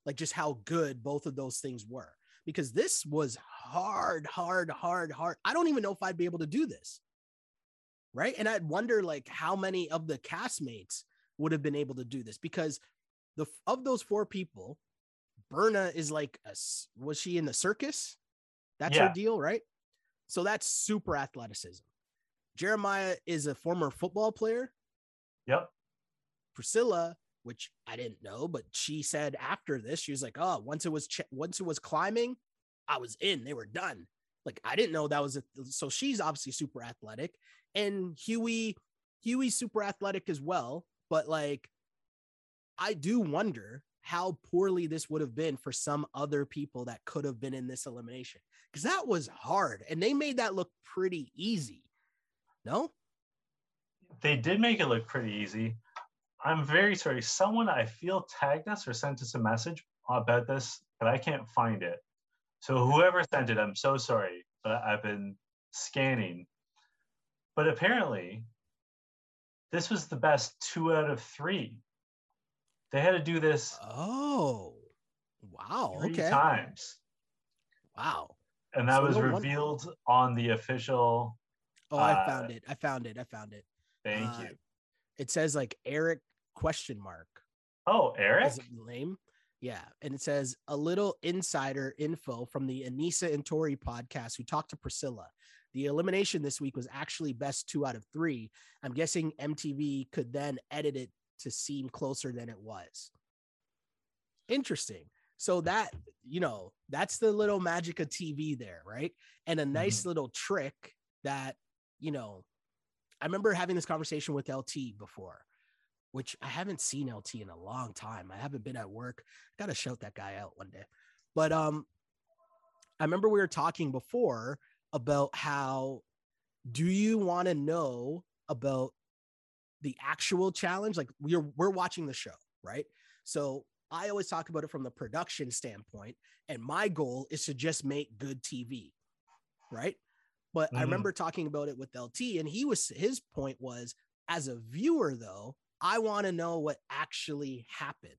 like just how good both of those things were. Because this was hard, hard, hard, hard. I don't even know if I'd be able to do this. Right. And I'd wonder like how many of the castmates would have been able to do this because the of those four people, Berna is like a, was she in the circus? That's yeah. her deal, right? So that's super athleticism. Jeremiah is a former football player. Yep. Priscilla, which I didn't know, but she said after this, she was like, "Oh, once it was ch- once it was climbing, I was in. They were done." Like I didn't know that was a so she's obviously super athletic, and Hughie, Hughie's super athletic as well. But like, I do wonder how poorly this would have been for some other people that could have been in this elimination because that was hard and they made that look pretty easy. No? They did make it look pretty easy. I'm very sorry. Someone I feel tagged us or sent us a message about this, but I can't find it. So whoever sent it, I'm so sorry, but I've been scanning. But apparently, this was the best two out of three they had to do this. Oh, wow. Three okay. Times. Wow. And that so was revealed one... on the official. Oh, uh, I found it. I found it. I found it. Thank uh, you. It says like Eric question mark. Oh, Eric. name. Yeah, and it says a little insider info from the Aneesa and Tori podcast who talked to Priscilla. The elimination this week was actually best two out of three. I'm guessing MTV could then edit it to seem closer than it was. Interesting. So that, you know, that's the little magic of TV there, right? And a nice mm-hmm. little trick that, you know, I remember having this conversation with LT before, which I haven't seen LT in a long time. I haven't been at work. I Got to shout that guy out one day. But um I remember we were talking before about how do you want to know about the actual challenge, like we're we're watching the show, right? So I always talk about it from the production standpoint, and my goal is to just make good TV, right? But mm-hmm. I remember talking about it with LT, and he was his point was as a viewer, though, I want to know what actually happened.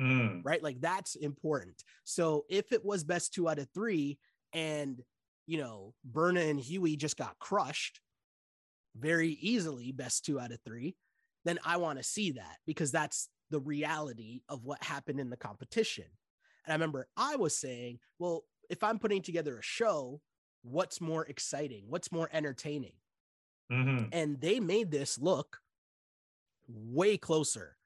Mm. Right. Like that's important. So if it was best two out of three and, you know, Berna and Hughie just got crushed, very easily best two out of three, then I want to see that because that's the reality of what happened in the competition. And I remember I was saying, well, if I'm putting together a show, what's more exciting? What's more entertaining? Mm-hmm. And they made this look way closer.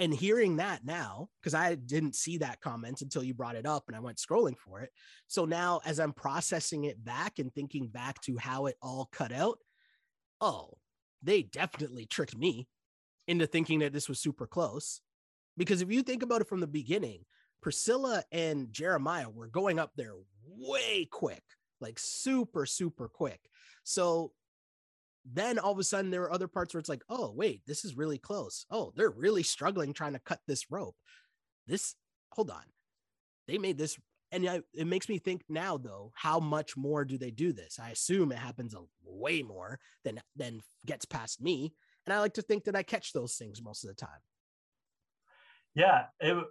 And hearing that now, because I didn't see that comment until you brought it up and I went scrolling for it. So now, as I'm processing it back and thinking back to how it all cut out, oh, they definitely tricked me into thinking that this was super close. Because if you think about it from the beginning, Priscilla and Jeremiah were going up there way quick, like super, super quick. So then all of a sudden there were other parts where it's like, oh, wait, this is really close. Oh, they're really struggling trying to cut this rope. This, hold on. They made this and it makes me think now though how much more do they do this i assume it happens a way more than than gets past me And I like to think that I catch those things most of the time. Yeah, it,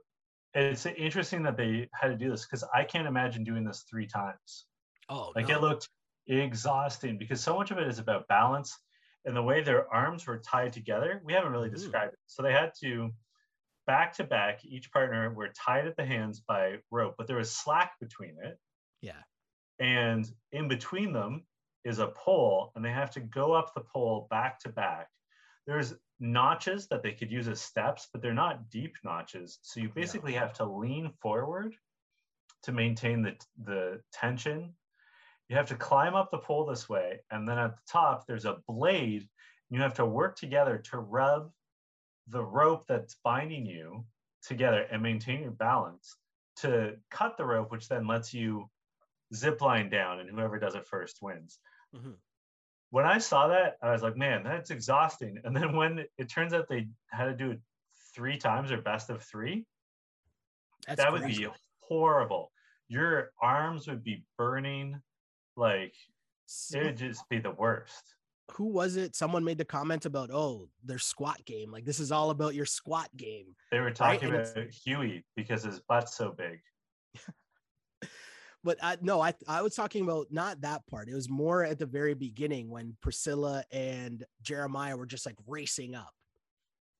it's interesting that they had to do this because I can't imagine doing this three times. Oh, like no. it looked exhausting because so much of it is about balance and the way their arms were tied together. We haven't really Mhm. described it. So they had to back to back, each partner were tied at the hands by rope, but there was slack between it. Yeah. And in between them is a pole, and they have to go up the pole back to back. There's notches that they could use as steps, but they're not deep notches. So you basically have to lean forward to maintain the, the tension. You have to climb up the pole this way, and then at the top, there's a blade. You have to work together to rub the rope that's binding you together and maintain your balance to cut the rope, which then lets you zip line down, and whoever does it first wins. Mhm. When I saw that, I was like, man, that's exhausting. And then when it turns out they had to do it three times or best of three, That's that would be horrible. Your arms would be burning. Like it would just be the worst. who was it? Someone made the comment about, oh, their squat game. Like this is all about your squat game. They were talking it's- about Hughie because his butt's so big. But I, no, I I was talking about not that part. It was more at the very beginning when Priscilla and Jeremiah were just like racing up.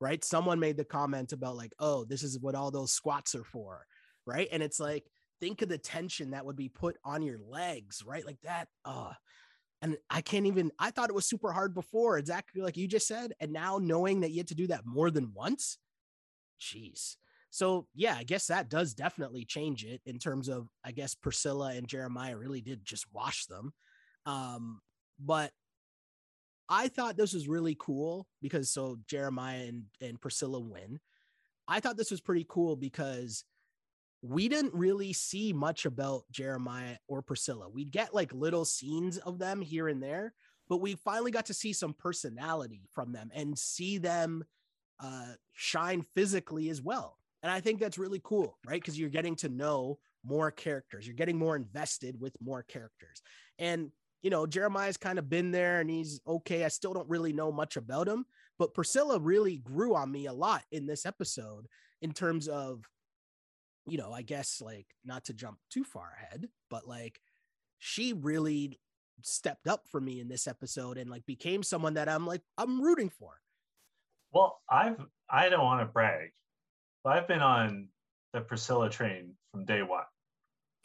Right? Someone made the comment about like, oh, this is what all those squats are for. Right? And it's like, think of the tension that would be put on your legs, right? Like that. Uh and I can't even I thought it was super hard before, exactly like you just said. And now knowing that you had to do that more than once, jeez. So yeah, I guess that does definitely change it in terms of I guess Priscilla and Jeremiah really did just wash them. Um, but I thought this was really cool because so Jeremiah and, and Priscilla win. I thought this was pretty cool because we didn't really see much about Jeremiah or Priscilla. We'd get like little scenes of them here and there, but we finally got to see some personality from them and see them uh, shine physically as well. And I think that's really cool, right? Because you're getting to know more characters, you're getting more invested with more characters. And, you know, Jeremiah's kind of been there and he's okay. I still don't really know much about him, but Priscilla really grew on me a lot in this episode in terms of, you know, I guess like not to jump too far ahead, but like she really stepped up for me in this episode and like became someone that I'm like, I'm rooting for. Well, I've I don't want to brag, but I've been on the Priscilla train from day one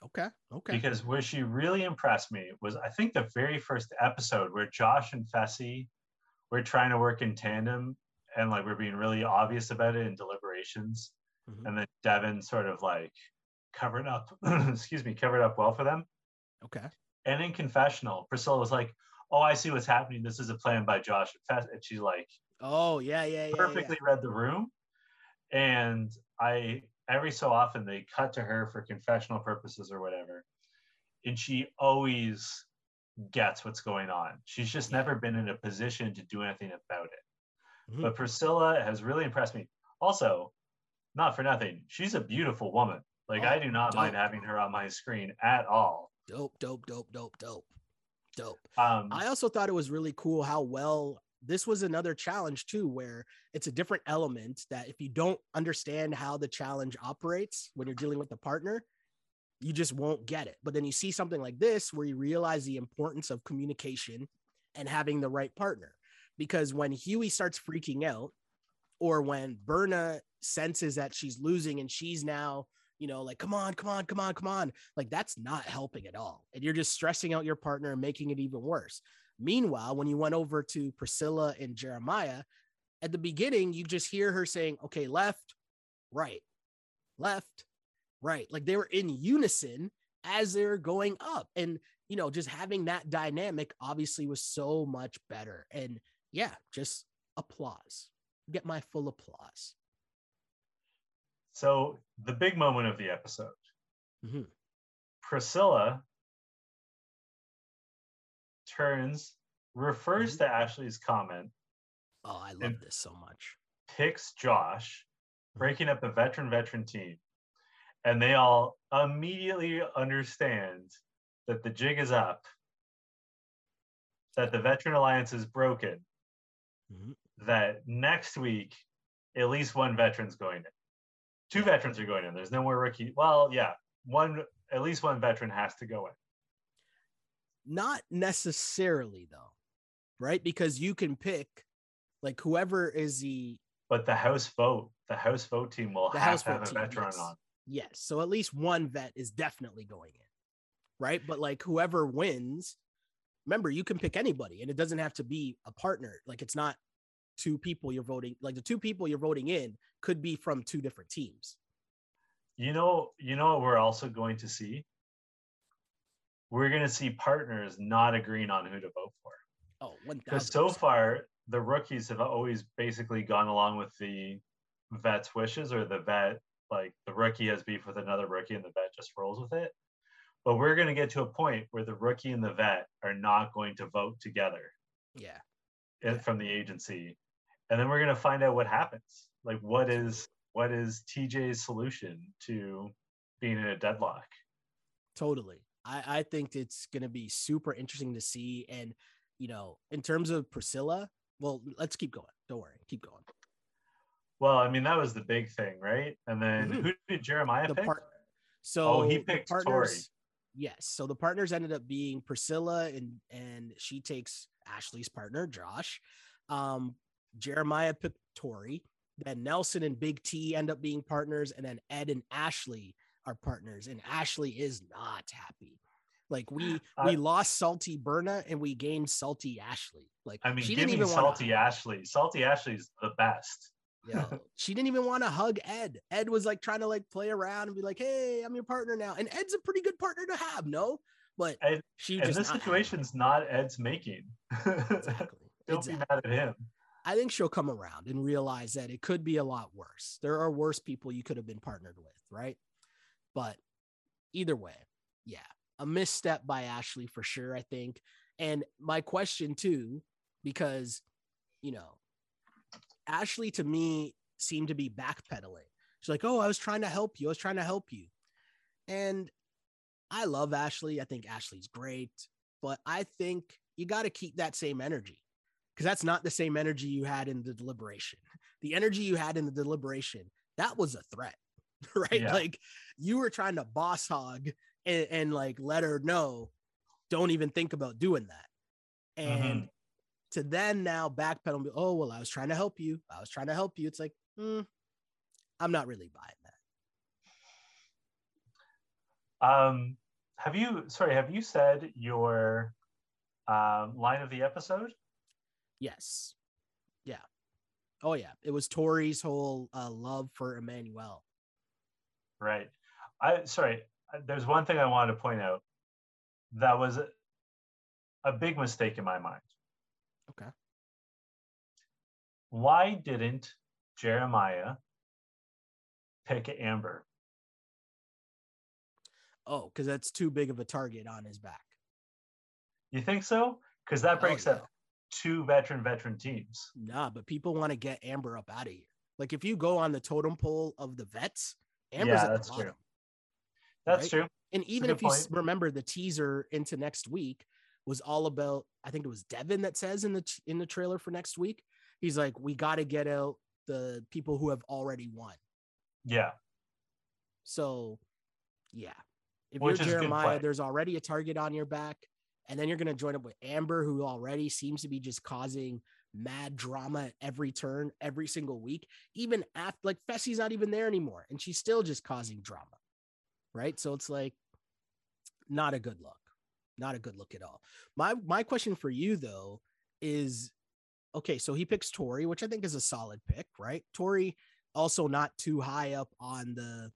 Okay. Okay. because where she really impressed me was I think the very first episode where Josh and Fessy were trying to work in tandem and like we're being really obvious about it in deliberations, Mhm. and then Devin sort of like covered up, excuse me, covered up well for them. Okay. And in confessional, Priscilla was like, "Oh, I see what's happening. This is a plan by Josh and she's like, Oh yeah, yeah, yeah. perfectly read the room. And I every so often they cut to her for confessional purposes or whatever. And she always gets what's going on. She's just Yeah. never been in a position to do anything about it. Mhm. But Priscilla has really impressed me. Also, not for nothing, she's a beautiful woman. Like Oh, I do not mind having her on my screen at all. Dope, dope, dope, dope, dope, dope. Um, I also thought it was really cool how well this was another challenge too, where it's a different element that if you don't understand how the challenge operates when you're dealing with the partner, you just won't get it. But then you see something like this where you realize the importance of communication and having the right partner. Because when Hughie starts freaking out, or when Berna senses that she's losing and she's now, you know, like, come on, come on, come on, come on, like that's not helping at all. And you're just stressing out your partner and making it even worse. Meanwhile, when you went over to Priscilla and Jeremiah, at the beginning, you just hear her saying, okay, left, right, left, right. Like they were in unison as they're going up. And, you know, just having that dynamic obviously was so much better. And yeah, just applause. Get my full applause. so the big moment of the episode, Mhm. Priscilla turns, refers Mhm. to Ashley's comment, Oh, I love this so much. picks Josh, Mhm. breaking up the veteran veteran team, and they all immediately understand that the jig is up, that the veteran alliance is broken, Mhm. That next week at least one veteran's going in. Two veterans are going in. There's no more rookie. Well, yeah, one at least one veteran has to go in. Not necessarily though, right? Because you can pick like whoever is the But the House vote, the House vote team will have House to have a team, veteran yes. on. yes. So at least one vet is definitely going in, right? But like whoever wins, remember you can pick anybody, and it doesn't have to be a partner. Like it's not two people you're voting. Like the two people you're voting in could be from two different teams. You know, you know what we're also going to see? We're going to see partners not agreeing on who to vote for. Oh, one Because so far, the rookies have always basically gone along with the vet's wishes, or the vet, like the rookie has beef with another rookie and the vet just rolls with it. But we're going to get to a point where the rookie and the vet are not going to vote together Yeah. Yeah. from the agency. And then we're going to find out what happens. Like, what is what is TJ's solution to being in a deadlock? Totally. I, I think it's going to be super interesting to see. And, you know, in terms of Priscilla, well, let's keep going. Don't worry. Keep going. Well, I mean, that was the big thing, right? And then Mhm. who did Jeremiah The pick? part. So Oh, he picked partners. Yes. So the partners ended up being Priscilla and and she takes Ashley's partner, Josh. Um, Jeremiah picked Tori. Then Nelson and Big T end up being partners, and then Ed and Ashley are partners. And Ashley is not happy. Like we I- we lost Salty Berna and we gained Salty Ashley. Like I mean, she give didn't me even Salty Ashley. Salty Ashley's the best. yeah, she didn't even want to hug Ed. Ed was like trying to like play around and be like, "Hey, I'm your partner now." And Ed's a pretty good partner to have, no? But And- she and just this not situation's not Ed's making. exactly. Don't be mad at him. I think she'll come around and realize that it could be a lot worse. There are worse people you could have been partnered with, right? But either way, yeah, a misstep by Ashley for sure, I think. And my question too, because you know, Ashley to me seemed to be backpedaling. She's like, "Oh, I was trying to help you. I was trying to help you," and I love Ashley. I think Ashley's great, but I think you got to keep that same energy because that's not the same energy you had in the deliberation. The energy you had in the deliberation that was a threat, right? Yeah. Like you were trying to boss hog and, and like let her know, don't even think about doing that. And Mhm. to then now backpedal and be, oh well, I was trying to help you. I was trying to help you. It's like, hmm, I'm not really buying that. Um, have you? Sorry, have you said your um, line of the episode? Yes. Yeah. Oh yeah. It was Tori's whole uh, love for Emanuel. Right. I sorry. There's one thing I wanted to point out that was a, a big mistake in my mind. Okay. Why didn't Jeremiah pick Amber? Oh, because that's too big of a target on his back. You think so? Because that Oh, breaks yeah. up two veteran veteran teams. Nah, but people want to get Amber up out of here. Like if you go on the totem pole of the vets, Amber's Yeah, at that's the true. bottom. That's Right? true. And even if you point. remember the teaser into next week was all about, I think it was Devin that says in the in the trailer for next week, he's like, we got to get out the people who have already won. Yeah. So, yeah, if Which you're Jeremiah, there's already a target on your back, and then you're gonna join up with Amber, who already seems to be just causing mad drama every turn, every single week. Even after, like Fessy's not even there anymore, and she's still just causing drama, right? So it's like not a good look, not a good look at all. My my question for you though is, okay, so he picks Tori, which I think is a solid pick, right? Tori also not too high up on the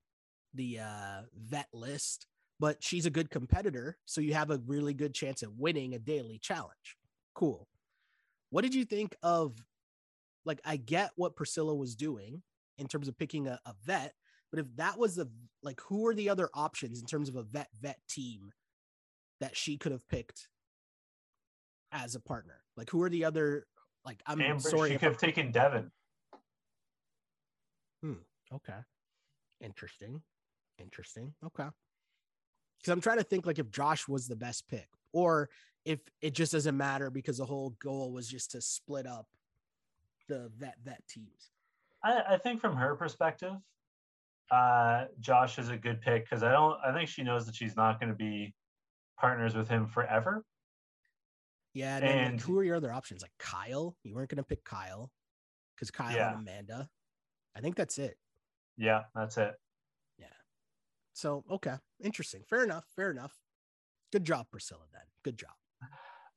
the uh, vet list, but she's a good competitor. So you have a really good chance at winning a daily challenge. Cool. What did you think of? Like, I get what Priscilla was doing in terms of picking a, a vet, but if that was the like, who are the other options in terms of a vet vet team that she could have picked as a partner? Like, who are the other? Like, I'm Amber, sorry. she could have taken Devin. Hmm. Okay. Interesting. Interesting. Okay. Because I'm trying to think like if Josh was the best pick or if it just doesn't matter because the whole goal was just to split up the vet vet teams. I, I think from her perspective, uh, Josh is a good pick because I don't. I think she knows that she's not going to be partners with him forever. Yeah, and, and like, who are your other options? Like Kyle, you weren't going to pick Kyle because Kyle yeah. and Amanda. I think that's it. Yeah, that's it. So okay, interesting. Fair enough. Fair enough. Good job, Priscilla. Then good job.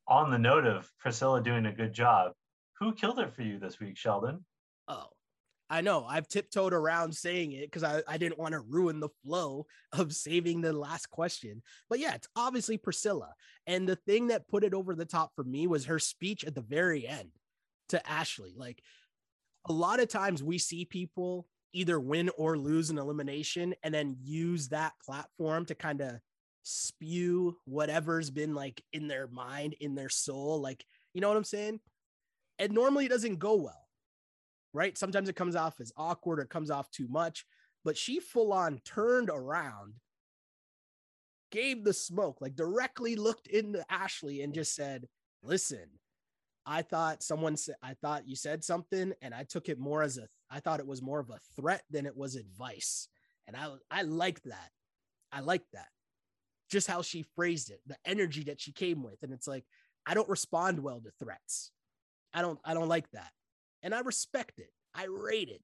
On the note of Priscilla doing a good job, who killed it for you this week, Sheldon? Oh, I know. I've tiptoed around saying it because I, I didn't want to ruin the flow of saving the last question. But yeah, it's obviously Priscilla. And the thing that put it over the top for me was her speech at the very end to Ashley. Like a lot of times we see people either win or lose an elimination and then use that platform to kind of spew whatever's been like in their mind, in their soul. Like, you know what I'm saying? And normally it doesn't go well right? Sometimes it comes off as awkward or comes off too much, but she full on turned around, gave the smoke, like directly looked into Ashley and just said, Listen, I thought someone said, I thought you said something, and I took it more as a, I thought it was more of a threat than it was advice. And I, I liked that. I liked that. Just how she phrased it, the energy that she came with. And it's like, I don't respond well to threats. I don't, I don't like that and I respect it. I rate it.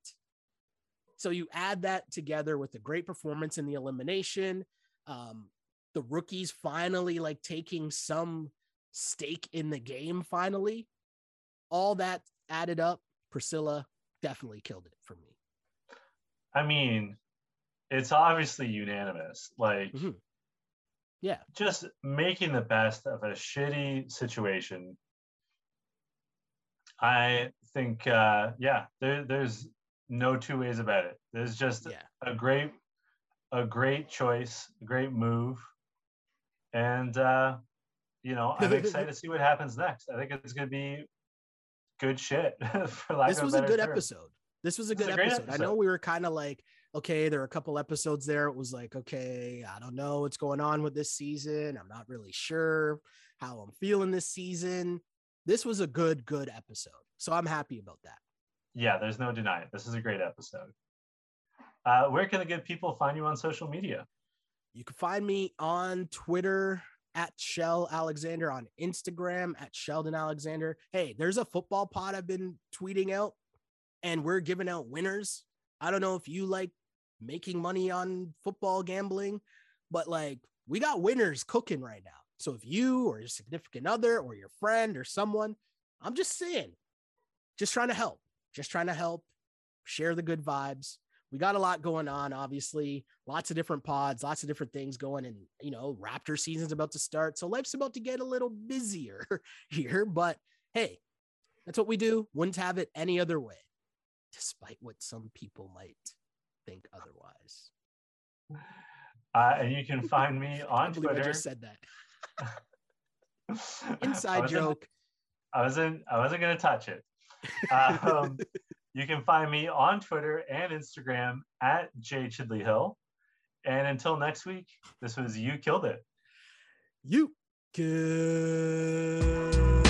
So you add that together with the great performance in the elimination, um, the rookies finally like taking some stake in the game. Finally, all that added up, Priscilla definitely killed it for me. I mean, it's obviously unanimous. Like, mm-hmm. yeah, just making the best of a shitty situation I think, uh, yeah, there, there's no two ways about it. There's just yeah. a great, a great choice, a great move, and uh, you know, I'm excited to see what happens next. I think it's going to be good shit. this was a, good term. episode. This was a good a episode. episode. I know we were kind of like, okay, there are a couple episodes there. It was like, okay, I don't know what's going on with this season. I'm not really sure how I'm feeling this season this was a good, good episode. So I'm happy about that. Yeah, there's no denying. This is a great episode. Uh, where can the good people find you on social media? You can find me on Twitter at Shell Alexander, on Instagram at Sheldon Alexander. Hey, there's a football pod I've been tweeting out, and we're giving out winners. I don't know if you like making money on football gambling, but like we got winners cooking right now. So if you or your significant other or your friend or someone, I'm just saying, just trying to help, just trying to help, share the good vibes. We got a lot going on, obviously, lots of different pods, lots of different things going. And, you know, Raptor season's about to start. So life's about to get a little busier here. But hey, that's what we do. Wouldn't have it any other way, despite what some people might think otherwise. Uh, and you can find me on Twitter. I just said that. Inside I joke. I wasn't. I wasn't going to touch it. Um, you can find me on Twitter and Instagram at J Chidley Hill. And until next week, this was you killed it. You killed.